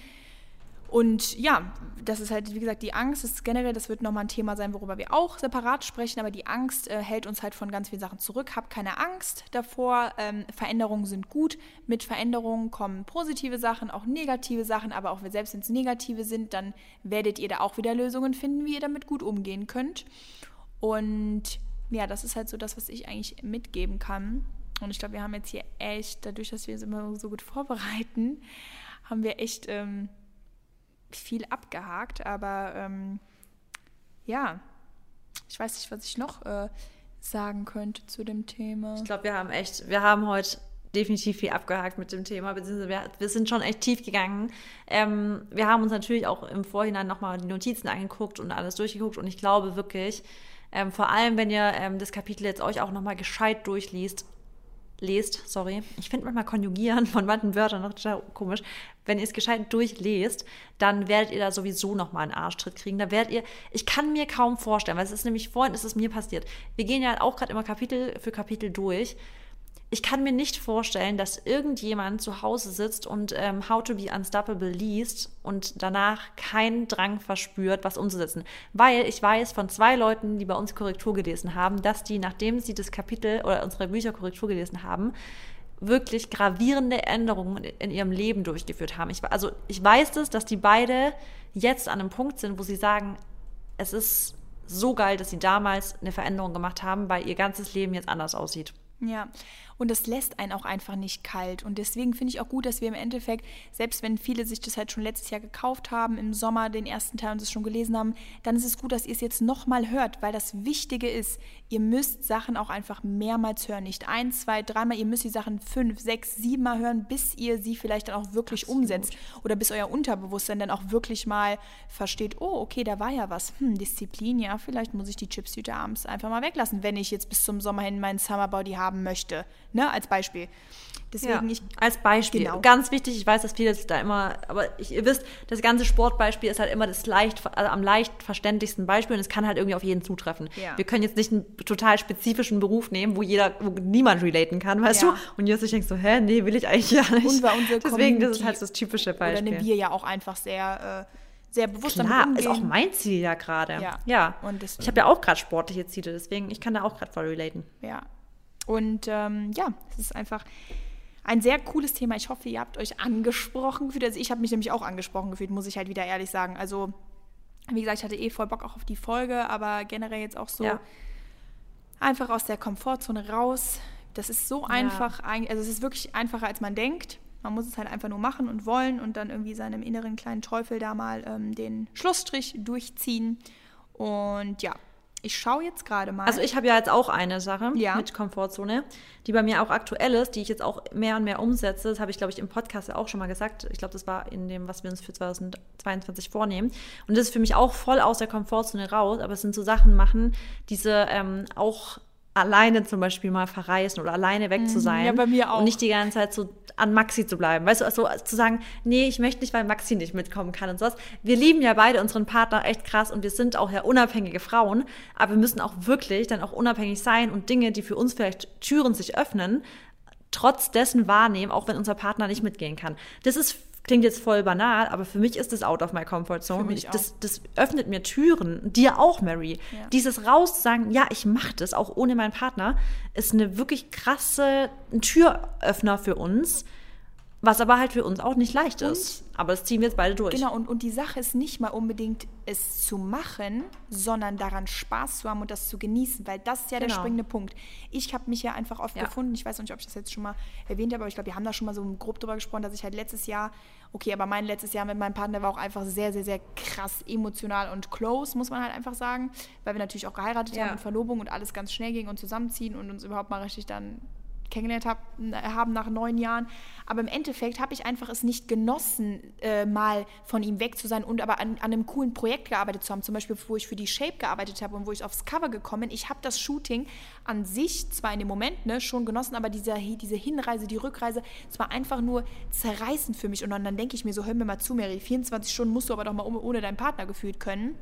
Und ja, das ist halt, wie gesagt, die Angst ist generell, das wird nochmal ein Thema sein, worüber wir auch separat sprechen, aber die Angst äh, hält uns halt von ganz vielen Sachen zurück. Habt keine Angst davor. Ähm, Veränderungen sind gut. Mit Veränderungen kommen positive Sachen, auch negative Sachen, aber auch selbst wenn es negative sind, dann werdet ihr da auch wieder Lösungen finden, wie ihr damit gut umgehen könnt. Und ja, das ist halt so das, was ich eigentlich mitgeben kann. Und ich glaube, wir haben jetzt hier echt, dadurch, dass wir es immer so gut vorbereiten, haben wir echt ähm, viel abgehakt. Aber ähm, ja, ich weiß nicht, was ich noch äh, sagen könnte zu dem Thema. Ich glaube, wir haben echt, wir haben heute definitiv viel abgehakt mit dem Thema, beziehungsweise wir, wir sind schon echt tief gegangen. Ähm, wir haben uns natürlich auch im Vorhinein nochmal die Notizen angeguckt und alles durchgeguckt und ich glaube wirklich, ähm, vor allem, wenn ihr ähm, das Kapitel jetzt euch auch nochmal gescheit durchliest, lest, sorry. Ich finde manchmal Konjugieren von manchen Wörtern noch komisch. Wenn ihr es gescheit durchlest, dann werdet ihr da sowieso nochmal einen Arschtritt kriegen. Da werdet ihr, ich kann mir kaum vorstellen, weil es ist nämlich vorhin ist es mir passiert. Wir gehen ja auch gerade immer Kapitel für Kapitel durch ich kann mir nicht vorstellen, dass irgendjemand zu Hause sitzt und ähm, How to be Unstoppable liest und danach keinen Drang verspürt, was umzusetzen. Weil ich weiß von zwei Leuten, die bei uns Korrektur gelesen haben, dass die, nachdem sie das Kapitel oder unsere Bücher Korrektur gelesen haben, wirklich gravierende Änderungen in ihrem Leben durchgeführt haben. Ich, also ich weiß das, dass die beide jetzt an einem Punkt sind, wo sie sagen, es ist so geil, dass sie damals eine Veränderung gemacht haben, weil ihr ganzes Leben jetzt anders aussieht. Ja, und das lässt einen auch einfach nicht kalt. Und deswegen finde ich auch gut, dass wir im Endeffekt, selbst wenn viele sich das halt schon letztes Jahr gekauft haben, im Sommer den ersten Teil und es schon gelesen haben, dann ist es gut, dass ihr es jetzt nochmal hört, weil das Wichtige ist, ihr müsst Sachen auch einfach mehrmals hören. Nicht ein, zwei, dreimal, ihr müsst die Sachen fünf, sechs, siebenmal hören, bis ihr sie vielleicht dann auch wirklich Absolut. umsetzt. Oder bis euer Unterbewusstsein dann auch wirklich mal versteht, oh, okay, da war ja was. Hm, Disziplin, ja, vielleicht muss ich die Chipstüte abends einfach mal weglassen, wenn ich jetzt bis zum Sommer hin meinen Summerbody haben möchte ne, als Beispiel. Deswegen ja, ich, als Beispiel. Genau. Ganz wichtig, ich weiß, dass viele da immer, aber ich, ihr wisst, das ganze Sportbeispiel ist halt immer das leicht, also am leicht verständlichsten Beispiel und es kann halt irgendwie auf jeden zutreffen. Ja. Wir können jetzt nicht einen total spezifischen Beruf nehmen, wo jeder, wo niemand relaten kann, weißt ja. du? Und jetzt denkst so, hä, nee, will ich eigentlich ja nicht. Und bei unsere <laughs> Deswegen, das ist halt das typische Beispiel. Oder wir ja auch einfach sehr äh, sehr bewusst Klar, damit umgehen. ist auch mein Ziel ja gerade. Ja. ja. Und ich habe ja auch gerade sportliche Ziele, deswegen ich kann da auch gerade voll relaten. Ja, und ähm, ja, es ist einfach ein sehr cooles Thema. Ich hoffe, ihr habt euch angesprochen gefühlt. Also ich habe mich nämlich auch angesprochen gefühlt, muss ich halt wieder ehrlich sagen. Also, wie gesagt, ich hatte eh voll Bock auch auf die Folge, aber generell jetzt auch so ja. einfach aus der Komfortzone raus. Das ist so einfach, ja. also es ist wirklich einfacher, als man denkt. Man muss es halt einfach nur machen und wollen und dann irgendwie seinem inneren kleinen Teufel da mal ähm, den Schlussstrich durchziehen. Und ja, ich schaue jetzt gerade mal. Also ich habe ja jetzt auch eine Sache ja. mit Komfortzone, die bei mir auch aktuell ist, die ich jetzt auch mehr und mehr umsetze. Das habe ich, glaube ich, im Podcast ja auch schon mal gesagt. Ich glaube, das war in dem, was wir uns für 2022 vornehmen. Und das ist für mich auch voll aus der Komfortzone raus. Aber es sind so Sachen machen, diese ähm, auch alleine zum Beispiel mal verreisen oder alleine weg zu mhm. sein. Ja, bei mir auch. Und nicht die ganze Zeit so an Maxi zu bleiben. Weißt du, also zu sagen, nee, ich möchte nicht, weil Maxi nicht mitkommen kann und sowas. Wir lieben ja beide unseren Partner echt krass und wir sind auch ja unabhängige Frauen, aber wir müssen auch wirklich dann auch unabhängig sein und Dinge, die für uns vielleicht Türen sich öffnen, trotz dessen wahrnehmen, auch wenn unser Partner nicht mitgehen kann. Das ist klingt jetzt voll banal, aber für mich ist das out of my comfort zone. Und das, das, öffnet mir Türen. Dir auch, Mary. Ja. Dieses raus zu sagen, ja, ich mache das auch ohne meinen Partner, ist eine wirklich krasse Türöffner für uns. Was aber halt für uns auch nicht leicht und, ist. Aber das ziehen wir jetzt beide durch. Genau, und, und die Sache ist nicht mal unbedingt, es zu machen, sondern daran Spaß zu haben und das zu genießen, weil das ist ja genau. der springende Punkt. Ich habe mich ja einfach oft ja. gefunden, ich weiß nicht, ob ich das jetzt schon mal erwähnt habe, aber ich glaube, wir haben da schon mal so grob drüber gesprochen, dass ich halt letztes Jahr, okay, aber mein letztes Jahr mit meinem Partner war auch einfach sehr, sehr, sehr krass emotional und close, muss man halt einfach sagen, weil wir natürlich auch geheiratet ja. haben und Verlobung und alles ganz schnell ging und zusammenziehen und uns überhaupt mal richtig dann kennengelernt hab, haben nach neun Jahren. Aber im Endeffekt habe ich einfach es nicht genossen, äh, mal von ihm weg zu sein und aber an, an, einem coolen Projekt gearbeitet zu haben. Zum Beispiel, wo ich für die Shape gearbeitet habe und wo ich aufs Cover gekommen bin. Ich habe das Shooting an sich zwar in dem Moment ne, schon genossen, aber diese, diese Hinreise, die Rückreise, es war einfach nur zerreißend für mich. Und dann, dann denke ich mir so, hör mir mal zu, Mary, 24 Stunden musst du aber doch mal ohne deinen Partner gefühlt können.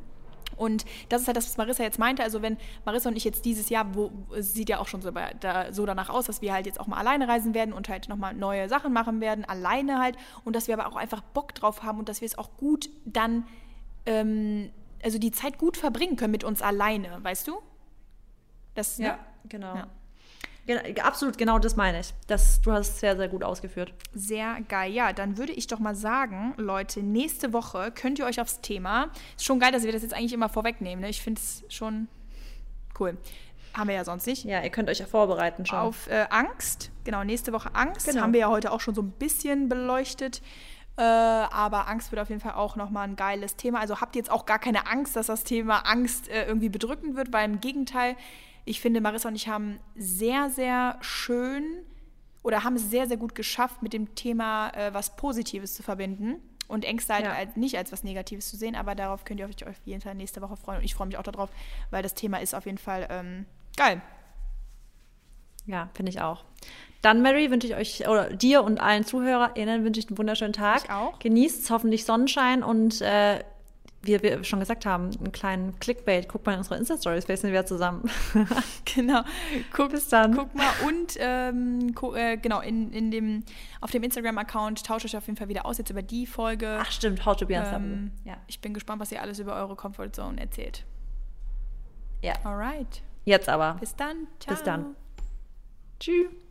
Und das ist halt das, was Marissa jetzt meinte. Also wenn Marissa und ich jetzt dieses Jahr, wo sieht ja auch schon so, da, so danach aus, dass wir halt jetzt auch mal alleine reisen werden und halt nochmal neue Sachen machen werden, alleine halt. Und dass wir aber auch einfach Bock drauf haben und dass wir es auch gut dann, ähm, also die Zeit gut verbringen können mit uns alleine, weißt du? Das, ja, ne? genau. Ja. Absolut, genau das meine ich. Das, du hast es sehr, sehr gut ausgeführt. Sehr geil. Ja, dann würde ich doch mal sagen, Leute, nächste Woche könnt ihr euch aufs Thema. Ist schon geil, dass wir das jetzt eigentlich immer vorwegnehmen. Ne? Ich finde es schon cool. Haben wir ja sonst nicht. Ja, ihr könnt euch ja vorbereiten schon. Auf äh, Angst. Genau, nächste Woche Angst. Genau. Haben wir ja heute auch schon so ein bisschen beleuchtet. Äh, aber Angst wird auf jeden Fall auch nochmal ein geiles Thema. Also habt ihr jetzt auch gar keine Angst, dass das Thema Angst äh, irgendwie bedrückend wird, weil im Gegenteil, ich finde, Marissa und ich haben sehr, sehr schön oder haben es sehr, sehr gut geschafft, mit dem Thema äh, was Positives zu verbinden und Ängste halt ja. als, nicht als was Negatives zu sehen. Aber darauf könnt ihr euch auf jeden Fall nächste Woche freuen. Und ich freue mich auch darauf, weil das Thema ist auf jeden Fall ähm, geil. Ja, finde ich auch. Dann, Mary, wünsche ich euch, oder dir und allen ZuhörerInnen wünsche ich einen wunderschönen Tag. Ich auch. Genießt hoffentlich Sonnenschein und äh, wie wir schon gesagt haben, einen kleinen Clickbait. Guck mal in unsere Insta-Stories, vielleicht sind wir zusammen. <laughs> genau. Guck, Bis dann. Guck mal und ähm, gu äh, genau, in, in dem, auf dem Instagram-Account tauscht euch auf jeden Fall wieder aus, jetzt über die Folge. Ach stimmt, How to be ähm, Ja. Ich bin gespannt, was ihr alles über eure Comfort Zone erzählt. Ja. Alright. Jetzt aber. Bis dann. Ciao. Bis dann. Tschüss.